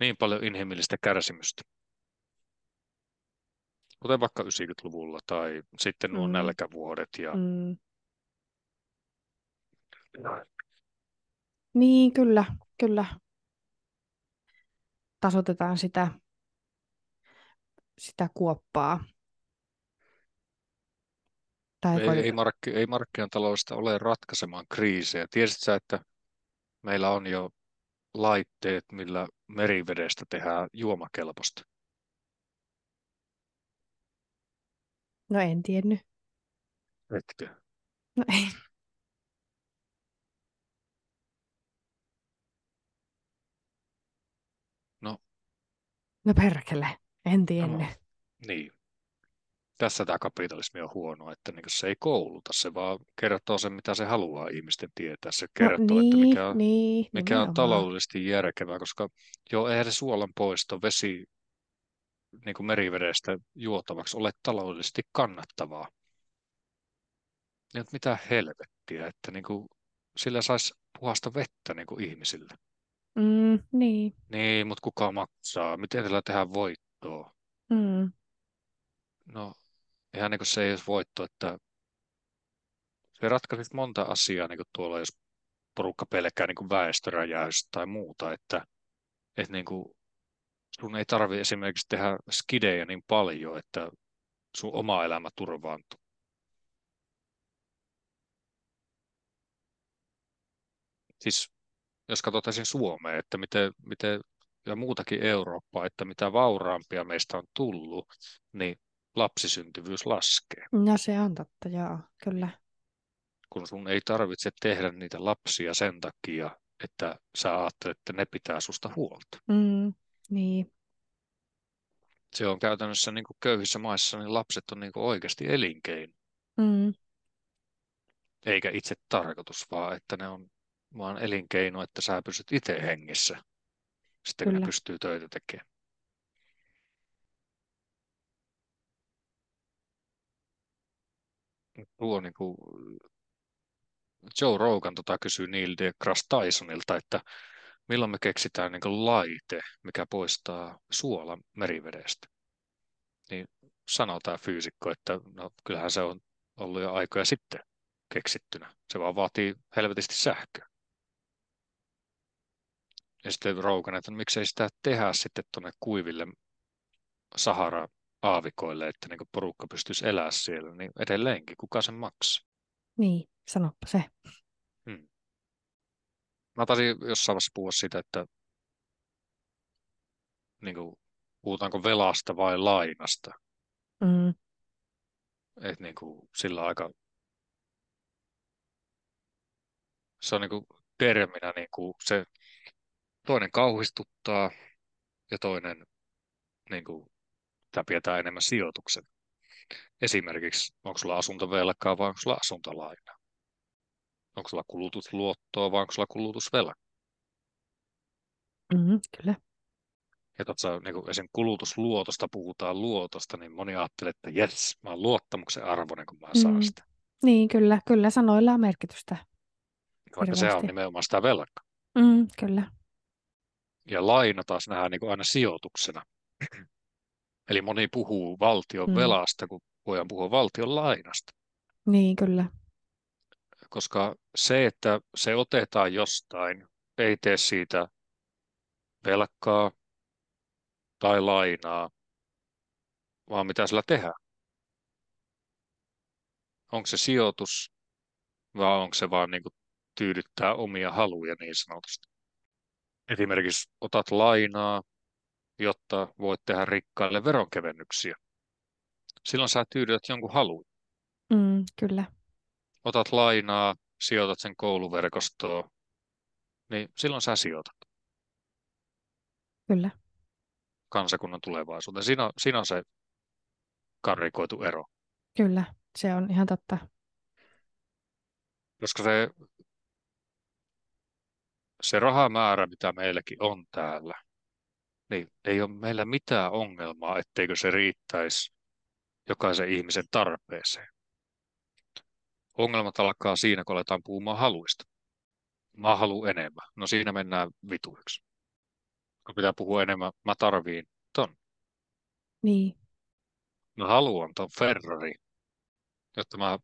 niin paljon inhimillistä kärsimystä. Kuten vaikka 90-luvulla tai sitten nuo mm. nälkävuodet. Ja... Mm. Niin, kyllä, kyllä. Tasotetaan sitä sitä kuoppaa. Tai ei, ei, markki, ei markkinataloudesta ole ratkaisemaan kriisejä. Tiesit sä, että meillä on jo laitteet, millä merivedestä tehdään juomakelpoista? No en tiennyt. Etkö? No ei. No. No perkele. En tiennyt. No, niin. Tässä tämä kapitalismi on huono, että niin se ei kouluta, se vaan kertoo sen, mitä se haluaa ihmisten tietää. Se no kertoo, no, niin, että mikä on, niin, mikä on taloudellisesti järkevää, koska joo, eihän se suolan poisto vesi niin kuin merivedestä juotavaksi ole taloudellisesti kannattavaa. Niin, mitä helvettiä, että niin kuin, sillä saisi puhasta vettä niin kuin ihmisille. Mm, niin. Niin, mutta kuka maksaa? Miten tällä tehdään voittoa? Mm. No, ihan niin kuin se ei olisi voitto, että se ratkaisi monta asiaa, niin kuin tuolla, jos porukka pelkää niin kuin väestöräjäystä tai muuta, että, että niin kuin sun ei tarvi esimerkiksi tehdä skidejä niin paljon, että sun oma elämä turvaantuu. Siis jos katsotaan Suomeen, että miten, miten ja muutakin Eurooppaa, että mitä vauraampia meistä on tullut, niin lapsisyntyvyys laskee. No se on totta, joo, kyllä. Kun sun ei tarvitse tehdä niitä lapsia sen takia, että sä ajattelet, että ne pitää susta huolta. Mm, niin. Se on käytännössä niin kuin köyhissä maissa, niin lapset on niin kuin oikeasti elinkeino. Mm. Eikä itse tarkoitus, vaan että ne on vaan elinkeino, että sä pysyt itse hengissä sitten Kyllä. kun ne pystyy töitä tekemään. Tuo niin kuin Joe Rogan tota kysyy Neil deGrasse Tysonilta, että milloin me keksitään niin laite, mikä poistaa suola merivedestä. Niin sanoo tämä fyysikko, että no, kyllähän se on ollut jo aikoja sitten keksittynä. Se vaan vaatii helvetisti sähköä. Ja sitten Rogan, että no, miksei sitä tehdä sitten tuonne kuiville Sahara-aavikoille, että niin porukka pystyisi elää siellä, niin edelleenkin, kuka sen maksaa? Niin, sanoppa se. Mä taisin jossain vaiheessa puhua siitä, että niin kuin, puhutaanko velasta vai lainasta. Mm. Että niin kuin, sillä aika se on niin kuin terminä niin kuin se toinen kauhistuttaa ja toinen niin kuin, tämä pidetään enemmän sijoituksen. Esimerkiksi, onko sulla asuntovelkaa vai onko sulla asuntolaina? Onko sulla kulutusluottoa vai onko sulla kulutusvelka? Mm, kyllä. ja tuossa niin esim. kulutusluotosta puhutaan luotosta, niin moni ajattelee, että jes, mä oon luottamuksen arvoinen, kun mä saan mm. sitä. Niin, kyllä, kyllä sanoilla on merkitystä. Vaikka se on nimenomaan sitä velkaa. Mm, kyllä. Ja laina taas nähdään niin kuin aina sijoituksena. Eli moni puhuu valtion mm. velasta, kun voidaan puhua valtion lainasta. Niin, kyllä. Koska se, että se otetaan jostain, ei tee siitä velkaa tai lainaa, vaan mitä sillä tehdään. Onko se sijoitus vai onko se vaan niin kuin tyydyttää omia haluja niin sanotusti. Esimerkiksi otat lainaa, jotta voit tehdä rikkaille veronkevennyksiä. Silloin sä tyydytät jonkun haluun. Mm, kyllä. Otat lainaa, sijoitat sen kouluverkostoon, niin silloin sä sijoitat. Kyllä. Kansakunnan tulevaisuuteen. Siinä on, siinä on se karrikoitu ero. Kyllä, se on ihan totta. Koska se, se rahamäärä, mitä meilläkin on täällä, niin ei ole meillä mitään ongelmaa, etteikö se riittäisi jokaisen ihmisen tarpeeseen. Ongelmat alkaa siinä, kun aletaan puhumaan haluista. Mä haluan enemmän. No siinä mennään vituiksi. Kun pitää puhua enemmän, mä tarviin ton. Niin. Mä haluan ton Ferrari, jotta mä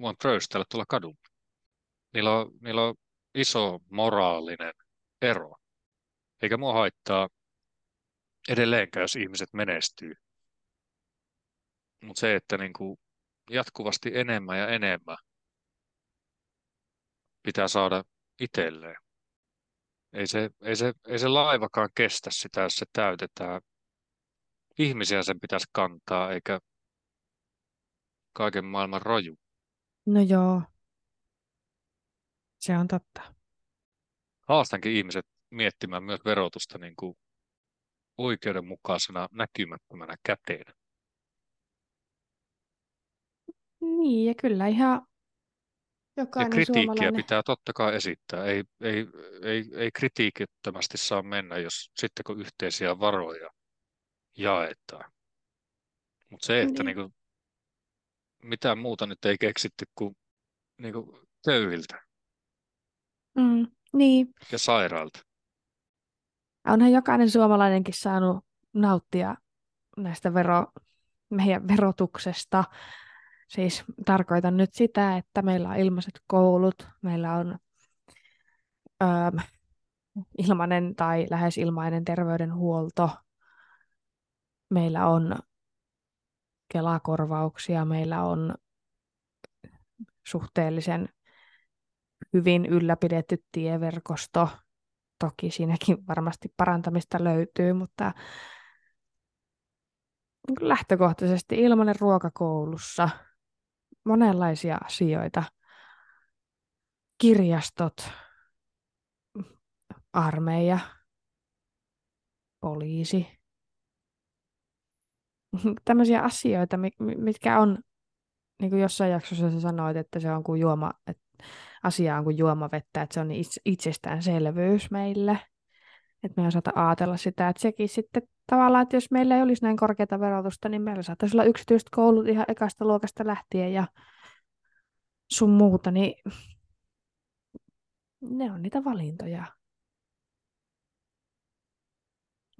voin pröystellä tuolla kadulla. Niillä on, niillä on iso moraalinen ero. Eikä mua haittaa edelleenkään, jos ihmiset menestyy. Mutta se, että niinku jatkuvasti enemmän ja enemmän pitää saada itselleen. Ei se, ei, se, ei se laivakaan kestä sitä, jos se täytetään. Ihmisiä sen pitäisi kantaa, eikä kaiken maailman roju. No joo, se on totta. Haastankin ihmiset miettimään myös verotusta niin kuin oikeudenmukaisena näkymättömänä käteen. Niin, ja kyllä ihan jokainen ja kritiikkiä suomalainen... pitää totta kai esittää. Ei, ei, ei, ei kritiikittömästi saa mennä, jos sitten kun yhteisiä varoja jaetaan. Mutta se, että niin. Niin kuin, mitään muuta nyt ei keksitty kuin, niin kuin köyhiltä mm, niin. ja sairaalta. Onhan jokainen suomalainenkin saanut nauttia näistä vero, meidän verotuksesta. Siis tarkoitan nyt sitä, että meillä on ilmaiset koulut, meillä on öö, ilmainen tai lähes ilmainen terveydenhuolto, meillä on kelakorvauksia, meillä on suhteellisen hyvin ylläpidetty tieverkosto. Toki siinäkin varmasti parantamista löytyy, mutta lähtökohtaisesti ilmainen ruokakoulussa, monenlaisia asioita, kirjastot, armeija, poliisi, tämmöisiä asioita, mitkä on, niin kuin jossain jaksossa sä sanoit, että se on kuin juoma, että asia on kuin juomavettä, että se on itsestäänselvyys meille, että me ei osata ajatella sitä, että sekin sitten tavallaan, että jos meillä ei olisi näin korkeata verotusta, niin meillä saattaisi olla yksityiset koulut ihan ekasta luokasta lähtien ja sun muuta, niin ne on niitä valintoja.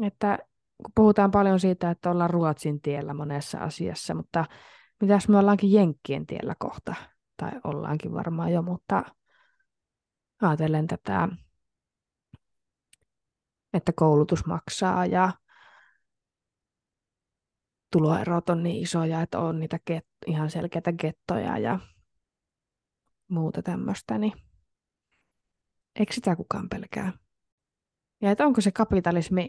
Että kun puhutaan paljon siitä, että ollaan Ruotsin tiellä monessa asiassa, mutta mitäs me ollaankin Jenkkien tiellä kohta? Tai ollaankin varmaan jo, mutta ajatellen tätä, että koulutus maksaa ja tuloerot on niin isoja, että on niitä get, ihan selkeitä gettoja ja muuta tämmöistä, niin eikö sitä kukaan pelkää? Ja että onko se kapitalismi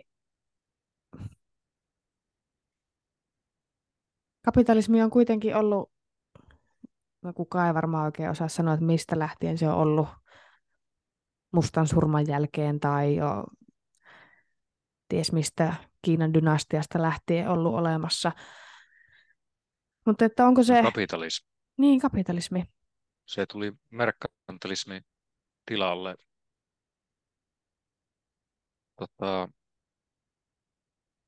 kapitalismi on kuitenkin ollut, no kukaan ei varmaan oikein osaa sanoa, että mistä lähtien se on ollut mustan surman jälkeen tai jo ties mistä Kiinan dynastiasta lähtien ollut olemassa. Mutta että onko se... Kapitalismi. Niin, kapitalismi. Se tuli merkantalismi tilalle. Tota,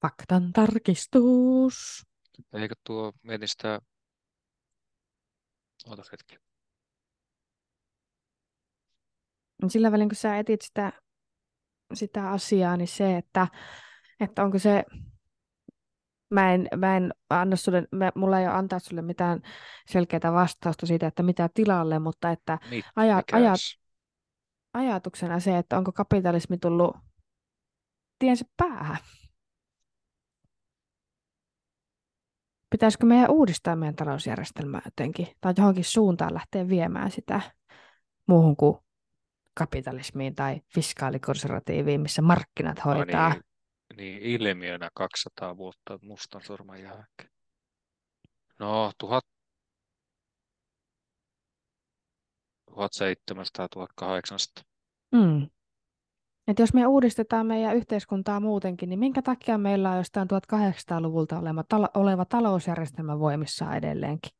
Faktan tarkistus. Eikö tuo meni sitä... Ota hetki. Sillä välin, kun sä etit sitä, sitä asiaa, niin se, että, että onko se mä en, mä en anna sulle, mä, mulla ei ole antaa sulle mitään selkeää vastausta siitä, että mitä tilalle, mutta että Mit, aja, aja, ajatuksena se, että onko kapitalismi tullut tiensä päähän. Pitäisikö meidän uudistaa meidän talousjärjestelmää jotenkin, tai johonkin suuntaan lähteä viemään sitä muuhun kuin kapitalismiin tai fiskaalikonservatiiviin, missä markkinat Ai hoitaa. niin, niin ilmiönä 200 vuotta mustan sorman jälkeen. No, 1000, 1700, 1800. Mm. Et jos me uudistetaan meidän yhteiskuntaa muutenkin, niin minkä takia meillä on jostain 1800-luvulta oleva, talo, oleva talousjärjestelmä voimissaan edelleenkin?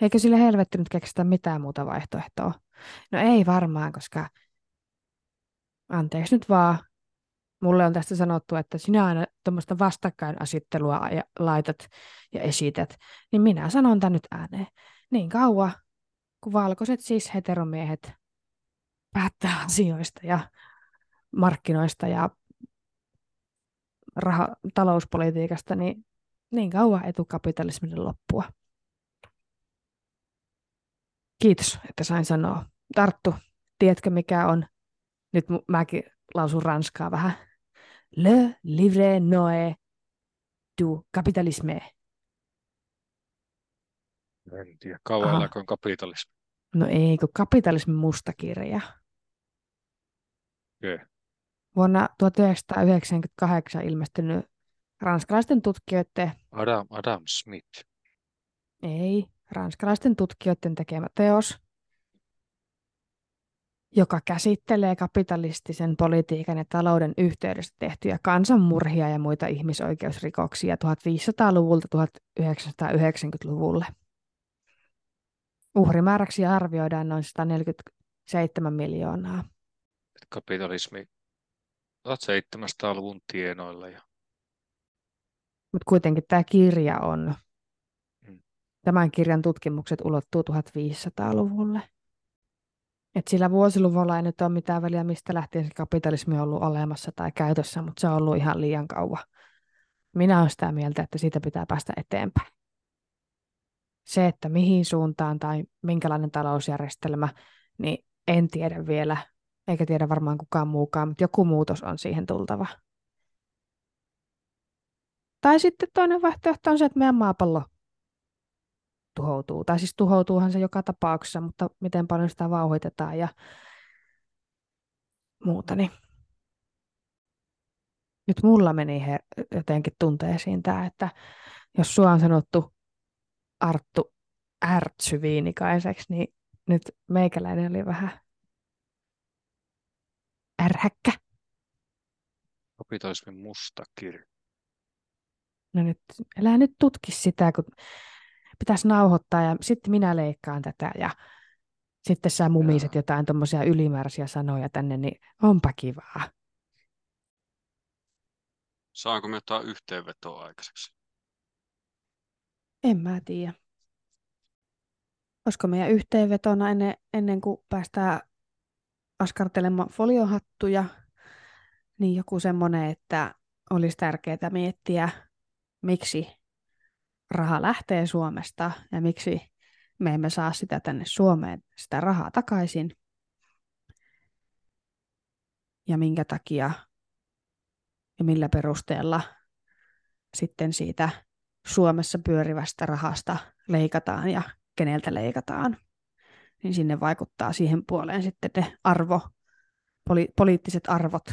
Eikö sille helvetti nyt keksitä mitään muuta vaihtoehtoa? No ei varmaan, koska anteeksi nyt vaan, mulle on tästä sanottu, että sinä aina tuommoista vastakkainasettelua ja laitat ja esität, niin minä sanon tämän nyt ääneen. Niin kauan, kun valkoiset siis heteromiehet päättää asioista ja markkinoista ja raha, talouspolitiikasta, niin niin kauan etukapitalismille loppua. Kiitos, että sain sanoa. Tarttu, tiedätkö mikä on? Nyt mäkin lausun ranskaa vähän. Le livre noe du capitalisme. En tiedä, kauan eläköön kapitalismi. No ei, kun kapitalismin mustakirja. Okei. Vuonna 1998 ilmestynyt ranskalaisten tutkijoiden, Adam, Adam Smith. ei, ranskalaisten tutkijoiden tekemä teos, joka käsittelee kapitalistisen politiikan ja talouden yhteydessä tehtyjä kansanmurhia ja muita ihmisoikeusrikoksia 1500-luvulta 1990-luvulle. Uhrimääräksi arvioidaan noin 147 miljoonaa. kapitalismi 1700-luvun tienoilla. Ja, Mutta kuitenkin tämä kirja on. Tämän kirjan tutkimukset ulottuu 1500-luvulle. Et sillä vuosiluvulla ei nyt ole mitään väliä, mistä lähtien se kapitalismi on ollut olemassa tai käytössä, mutta se on ollut ihan liian kauan. Minä olen sitä mieltä, että siitä pitää päästä eteenpäin. Se, että mihin suuntaan tai minkälainen talousjärjestelmä, niin en tiedä vielä, eikä tiedä varmaan kukaan muukaan, mutta joku muutos on siihen tultava. Tai sitten toinen vaihtoehto on se, että meidän maapallo tuhoutuu. Tai siis tuhoutuuhan se joka tapauksessa, mutta miten paljon sitä vauhitetaan ja muuta. Niin. Nyt mulla meni he, jotenkin tunteisiin tämä, että jos sua on sanottu Arttu ärtsyviinikaiseksi, niin nyt meikäläinen oli vähän ärhäkkä. kapitalismin musta kirja. No nyt, älä nyt tutki sitä, kun pitäisi nauhoittaa ja sitten minä leikkaan tätä ja sitten sä mumiset Jaa. jotain tuommoisia ylimääräisiä sanoja tänne, niin onpa kivaa. Saanko me jotain yhteenvetoa aikaiseksi? En mä tiedä. Olisiko meidän yhteenvetona ennen, ennen kuin päästään askartelemaan foliohattuja, niin joku semmoinen, että olisi tärkeää miettiä, miksi raha lähtee Suomesta ja miksi me emme saa sitä tänne Suomeen, sitä rahaa takaisin. Ja minkä takia ja millä perusteella sitten siitä Suomessa pyörivästä rahasta leikataan ja keneltä leikataan. Niin sinne vaikuttaa siihen puoleen sitten ne arvo, poli, poliittiset arvot.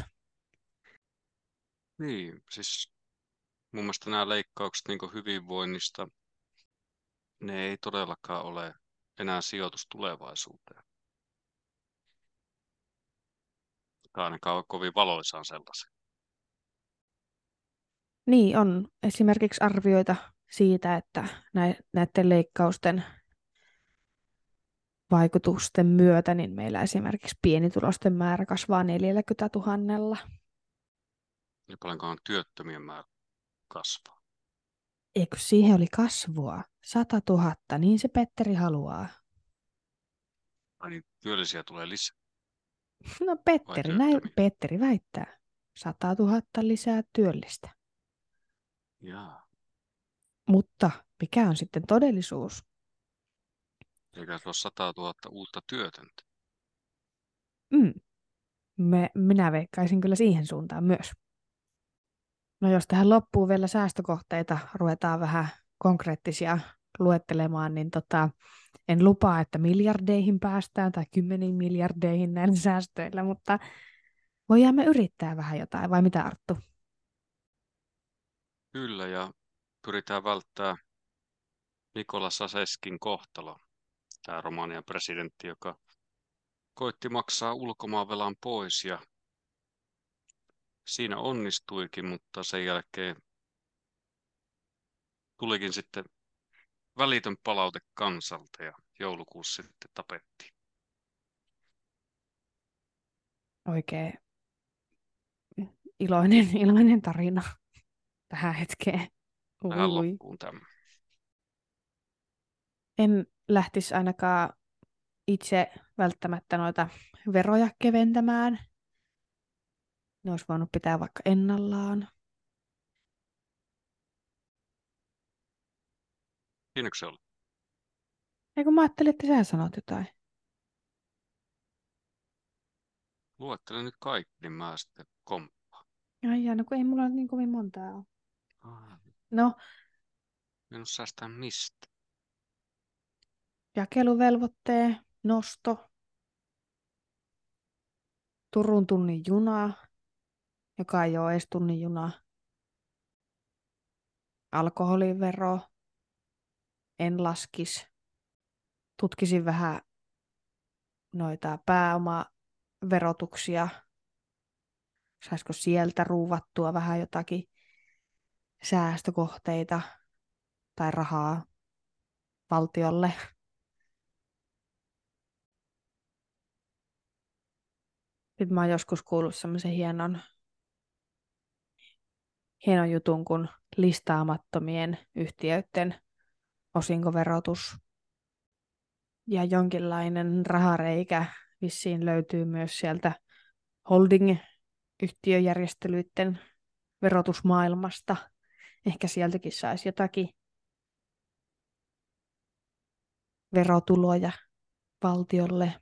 Niin, siis mun mielestä nämä leikkaukset niin hyvinvoinnista, ne ei todellakaan ole enää sijoitus tulevaisuuteen. Tai ainakaan kovin valoisaan sellaisen. Niin, on esimerkiksi arvioita siitä, että näiden leikkausten vaikutusten myötä niin meillä esimerkiksi pienitulosten määrä kasvaa 40 000. Ja paljonko on työttömien määrä. Kasvaa. Eikö siihen oli kasvua? 100 000, niin se Petteri haluaa. Ai niin, työllisiä tulee lisää. No Petteri, näin? Petteri väittää. 100 000 lisää työllistä. Jaa. Mutta mikä on sitten todellisuus? Eikä se ole 100 000 uutta työtöntä. Mm. Me, minä veikkaisin kyllä siihen suuntaan myös. No jos tähän loppuu vielä säästökohteita, ruvetaan vähän konkreettisia luettelemaan, niin tota, en lupaa, että miljardeihin päästään tai kymmeniin miljardeihin näillä säästöillä, mutta voidaan me yrittää vähän jotain, vai mitä Arttu? Kyllä, ja pyritään välttää Nikola Saseskin kohtalo, tämä Romanian presidentti, joka koitti maksaa ulkomaanvelan pois ja siinä onnistuikin, mutta sen jälkeen tulikin sitten välitön palaute kansalta ja joulukuussa sitten tapettiin. Oikein iloinen, iloinen tarina tähän hetkeen. Tähän loppuun tämä. En lähtisi ainakaan itse välttämättä noita veroja keventämään. Ne olisi voinut pitää vaikka ennallaan. Siinäkö se oli? Ei kun mä ajattelin, että sä sanot jotain. Luettele nyt kaikki, niin mä sitten komppaan. Ai jaa, no kun ei mulla niin kovin montaa ole. Ah, No, en ole säästää mistä. jakeluvelvoitteen nosto. Turun tunnin juna, joka ei ole edes tunnin juna. Alkoholivero. En laskis. Tutkisin vähän noita pääomaverotuksia. Saisiko sieltä ruuvattua vähän jotakin säästökohteita tai rahaa valtiolle. Nyt mä oon joskus kuullut semmoisen hienon, hienon jutun kuin listaamattomien yhtiöiden osinkoverotus. Ja jonkinlainen rahareikä vissiin löytyy myös sieltä holding-yhtiöjärjestelyiden verotusmaailmasta. Ehkä sieltäkin saisi jotakin verotuloja valtiolle.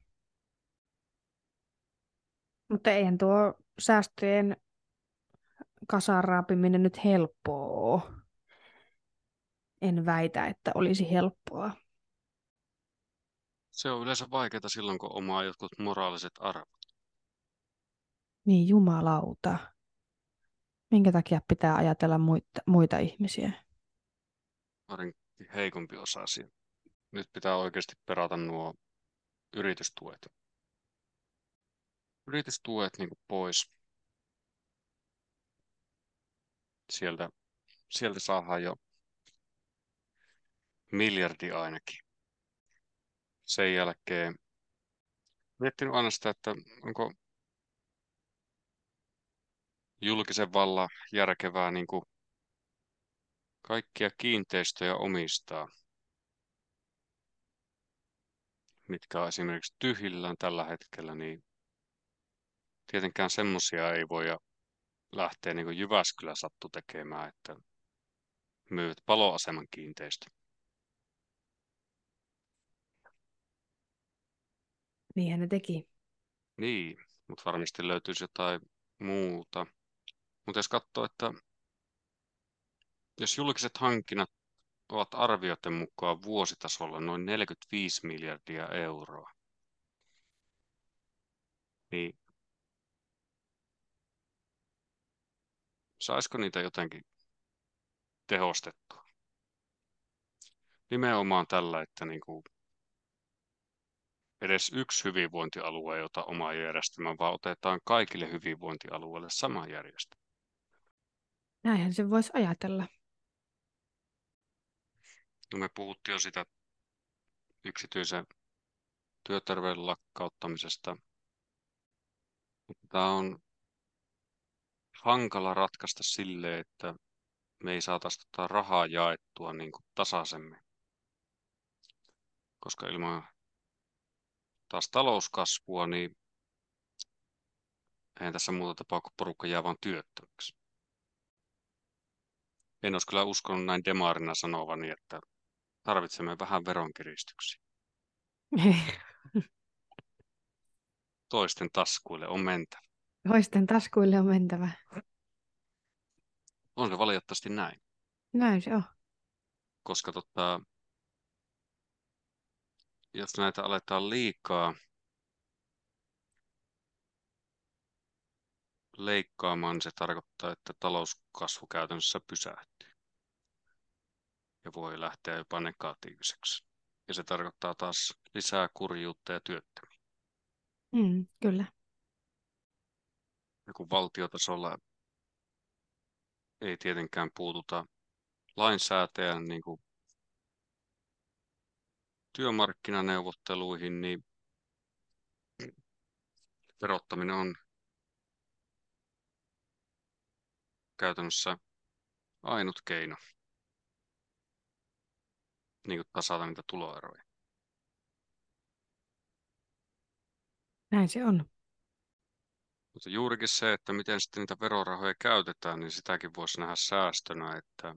Mutta eihän tuo säästöjen kasaraapiminen nyt helppoa. En väitä, että olisi helppoa. Se on yleensä vaikeaa silloin, kun omaa jotkut moraaliset arvot. Niin jumalauta. Minkä takia pitää ajatella muita, muita ihmisiä? Varsinkin heikompi osa asia. Nyt pitää oikeasti perata nuo yritystuet. Yritystuet niin pois. Sieltä, sieltä saadaan jo miljardi ainakin. Sen jälkeen miettinyt aina sitä, että onko julkisen vallan järkevää niin kuin kaikkia kiinteistöjä omistaa, mitkä on esimerkiksi tyhjillään tällä hetkellä, niin tietenkään semmoisia ei voi lähteä niin kuin Jyväskylä sattu tekemään, että myyt paloaseman kiinteistö. Niinhän ne teki. Niin, mutta varmasti löytyisi jotain muuta. Mutta jos katsoo, että jos julkiset hankinnat ovat arvioiden mukaan vuositasolla noin 45 miljardia euroa, niin saisiko niitä jotenkin tehostettua? Nimenomaan tällä, että niin kuin edes yksi hyvinvointialue ei ota omaa järjestelmää, vaan otetaan kaikille hyvinvointialueille sama järjestelmä. Näinhän se voisi ajatella. No me puhuttiin jo sitä yksityisen työterveyden lakkauttamisesta. Tämä on hankala ratkaista sille, että me ei saataisi tota rahaa jaettua niin kuin tasaisemmin. Koska ilman taas talouskasvua, niin eihän tässä muuta tapaa kuin porukka jää vaan työttömäksi. En olisi kyllä uskonut näin demaarina sanovani, että tarvitsemme vähän veronkiristyksiä. Toisten taskuille on mentävä. Toisten taskuille on mentävä. On se valitettavasti näin. Näin se on. Koska tota, jos näitä aletaan liikaa leikkaamaan, se tarkoittaa, että talouskasvu käytännössä pysähtyy ja voi lähteä jopa negatiiviseksi. Ja se tarkoittaa taas lisää kurjuutta ja työttömiä. Mm, kyllä. Kun valtiotasolla ei tietenkään puututa lainsäätäjän niin kuin työmarkkinaneuvotteluihin, niin verottaminen on käytännössä ainut keino niin kuin tasata niitä tuloeroja. Näin se on. Mutta juurikin se, että miten sitten niitä verorahoja käytetään, niin sitäkin voisi nähdä säästönä, että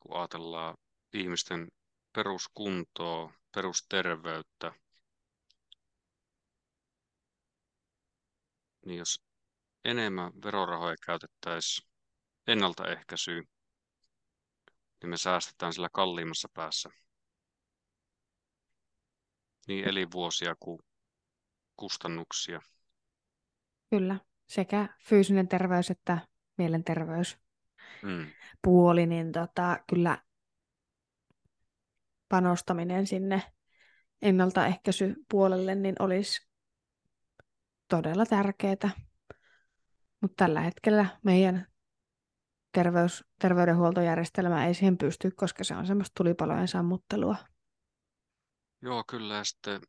kun ajatellaan ihmisten peruskuntoa, perusterveyttä, niin jos enemmän verorahoja käytettäisiin ennaltaehkäisyyn, niin me säästetään sillä kalliimmassa päässä. Niin elinvuosia kuin kustannuksia. Kyllä, sekä fyysinen terveys että mielenterveys mm. puoli, niin tota, kyllä panostaminen sinne ennaltaehkäisypuolelle niin olisi todella tärkeää. Mutta tällä hetkellä meidän terveys, terveydenhuoltojärjestelmä ei siihen pysty, koska se on semmoista tulipalojen sammuttelua. Joo, kyllä. Ja sitten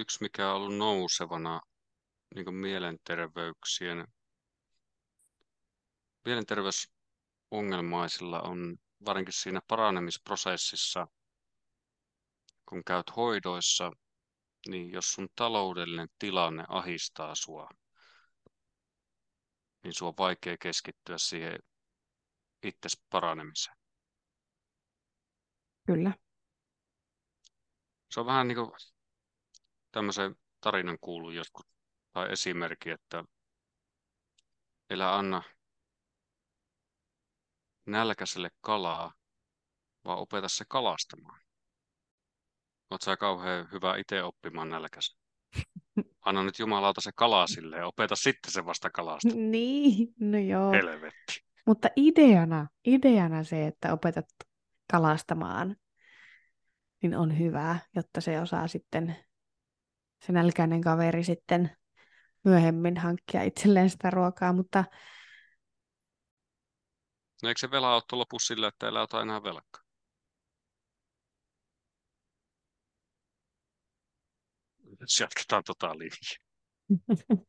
yksi, mikä on ollut nousevana niin mielenterveyksien, mielenterveysongelmaisilla on varsinkin siinä paranemisprosessissa, kun käyt hoidoissa, niin jos sun taloudellinen tilanne ahistaa sua, niin sun on vaikea keskittyä siihen itse paranemiseen. Kyllä. Se on vähän niin kuin tämmöisen tarinan kuullut joskus, tai esimerkki, että elä anna nälkäiselle kalaa, vaan opeta se kalastamaan. Oot sä kauhean hyvä itse oppimaan nälkäisen. Anna nyt jumalauta se kala sille ja opeta sitten se vasta kalasta. Niin, no joo. Helvetti. Mutta ideana, ideana se, että opetat kalastamaan, niin on hyvä, jotta se osaa sitten, se nälkäinen kaveri sitten myöhemmin hankkia itselleen sitä ruokaa, mutta No eikö se velaotto lopu sillä, että ei ota enää velkaa? Nyt jatketaan tota linjaa.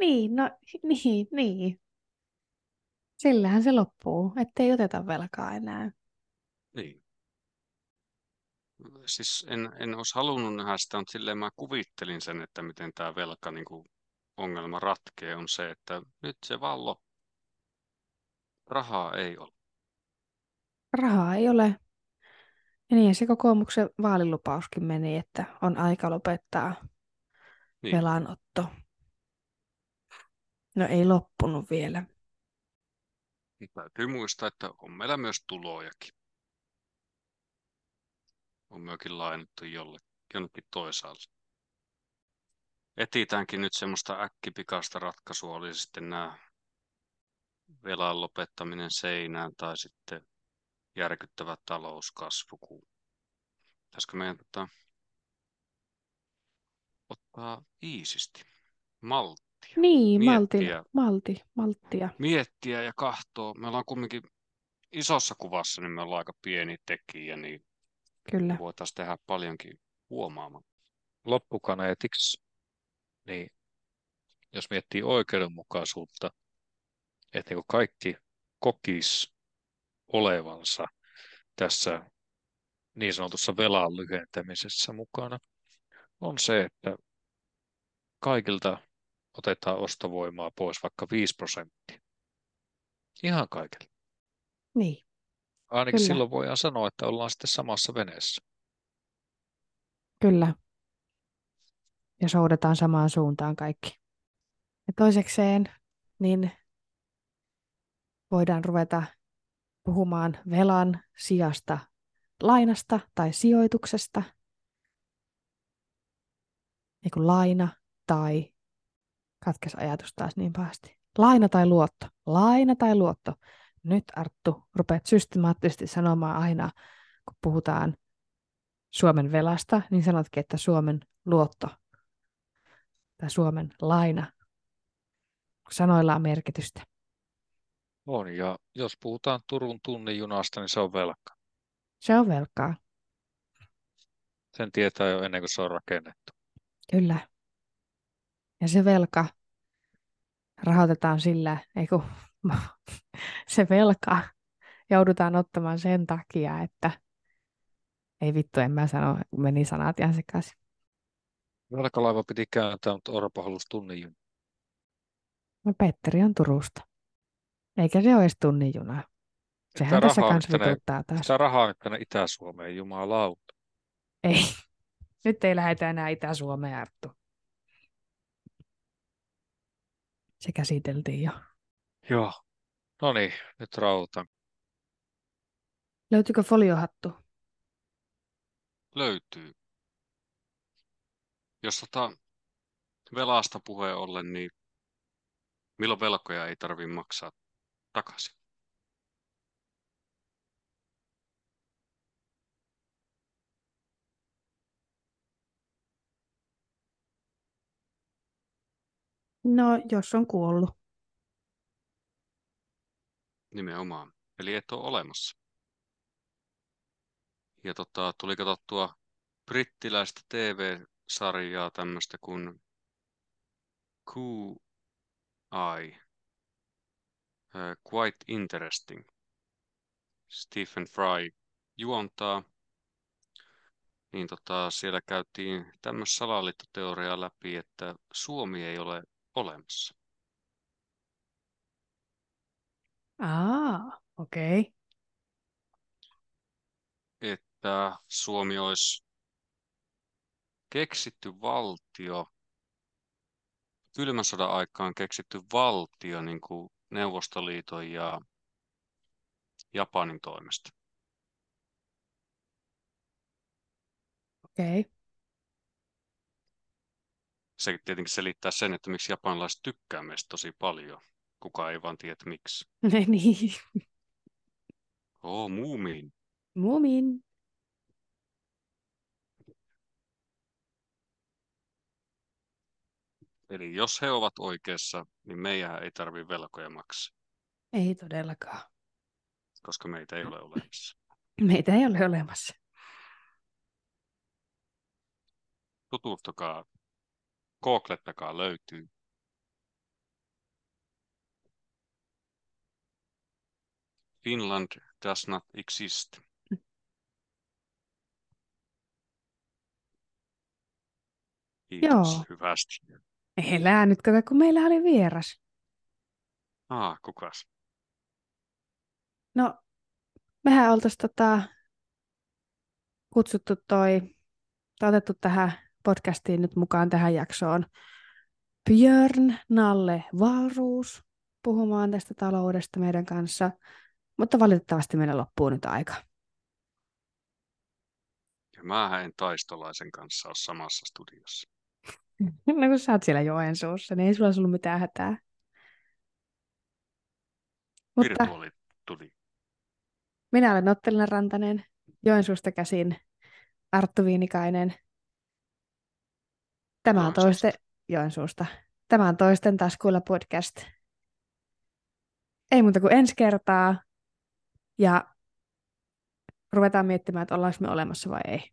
niin, no niin, niin. Sillähän se loppuu, ettei oteta velkaa enää. Siis en, en olisi halunnut nähdä sitä, mutta silleen mä kuvittelin sen, että miten tämä velka niin kuin ongelma ratkee, on se, että nyt se vaan loppuu. Rahaa ei ole. Rahaa ei ole. Ja niin se kokoomuksen vaalilupauskin meni, että on aika lopettaa niin. velanotto. No ei loppunut vielä. Täytyy muistaa, että on meillä myös tulojakin. On myöskin lainattu jolle, jonnekin toisaalle. Etitäänkin nyt semmoista äkkipikasta ratkaisua, oli sitten nämä velan lopettaminen seinään tai sitten järkyttävä talouskasvu. Pitäisikö meidän tota, ottaa iisisti, malttia? Niin, miettiä, malti, malttia. Miettiä ja kahtoa. Me ollaan kumminkin isossa kuvassa, niin me ollaan aika pieni tekijä, niin Kyllä. voitaisiin tehdä paljonkin huomaamaan. Loppukaneetiksi, niin jos miettii oikeudenmukaisuutta, että niin kaikki kokis olevansa tässä niin sanotussa velan lyhentämisessä mukana, on se, että kaikilta otetaan ostovoimaa pois vaikka 5 prosenttia. Ihan kaikille. Niin. Ainakin Kyllä. silloin voidaan sanoa, että ollaan sitten samassa veneessä. Kyllä. Ja soudetaan samaan suuntaan kaikki. Ja toisekseen, niin voidaan ruveta puhumaan velan sijasta lainasta tai sijoituksesta, niin kuin laina tai, katkes ajatus taas niin pahasti, laina tai luotto, laina tai luotto. Nyt Arttu, rupeat systemaattisesti sanomaan aina, kun puhutaan Suomen velasta, niin sanotkin, että Suomen luotto tai Suomen laina, sanoilla on merkitystä. On, ja jos puhutaan Turun tunnin junasta, niin se on velka. Se on velkaa. Sen tietää jo ennen kuin se on rakennettu. Kyllä. Ja se velka rahoitetaan sillä, ei kun, se velka joudutaan ottamaan sen takia, että ei vittu, en mä sano, meni sanat ihan sekaisin. Velkalaiva piti kääntää, mutta Orpo halusi tunnin juna. No Petteri on Turusta. Eikä se ole edes tunnin juna. Sehän sitä tässä kanssa vituttaa taas. Sitä rahaa nyt tänne Itä-Suomeen, jumalauta. Ei. Nyt ei lähdetä enää Itä-Suomeen, Arttu. Se käsiteltiin jo. Joo. No niin, nyt rautan. Löytyykö foliohattu? Löytyy. Jos tota velasta puheen ollen, niin milloin velkoja ei tarvitse maksaa takaisin? No, jos on kuollut. Nimenomaan. Eli et ole olemassa. Ja tota, tuli katsottua brittiläistä TV-sarjaa tämmöistä kuin QI. Quite interesting. Stephen Fry juontaa. Niin tota, siellä käytiin tämmöistä salaliittoteoriaa läpi, että Suomi ei ole olemassa. Aa, okei. Okay. Että Suomi olisi keksitty valtio, kylmän sodan aikaan keksitty valtio niin kuin Neuvostoliiton ja Japanin toimesta. Okei. Okay se tietenkin selittää sen, että miksi japanilaiset tykkää meistä tosi paljon. Kuka ei vaan tiedä, miksi. niin. Oh, muumiin. Muumiin. Eli jos he ovat oikeassa, niin meidän ei tarvitse velkoja maksaa. Ei todellakaan. Koska meitä ei ole olemassa. Meitä ei ole olemassa. Tutustukaa Googlettakaa löytyy. Finland does not exist. Kiitos Joo. hyvästi. Elää nyt kato, kun meillä oli vieras. Ah, kukas? No, mehän oltaisiin tota, kutsuttu toi, tai otettu tähän podcastiin nyt mukaan tähän jaksoon Björn Nalle Valruus puhumaan tästä taloudesta meidän kanssa, mutta valitettavasti meillä loppuu nyt aika. Ja mä en taistolaisen kanssa ole samassa studiossa. No kun sä oot siellä Joensuussa, niin ei sulla ollut mitään hätää. Mutta minä olen Ottelina Rantanen, Joensuusta käsin Arttu Viinikainen – Tämä on toisten, Joensuusta. Tämä on toisten taskuilla podcast. Ei muuta kuin ensi kertaa. Ja ruvetaan miettimään, että ollaanko me olemassa vai ei.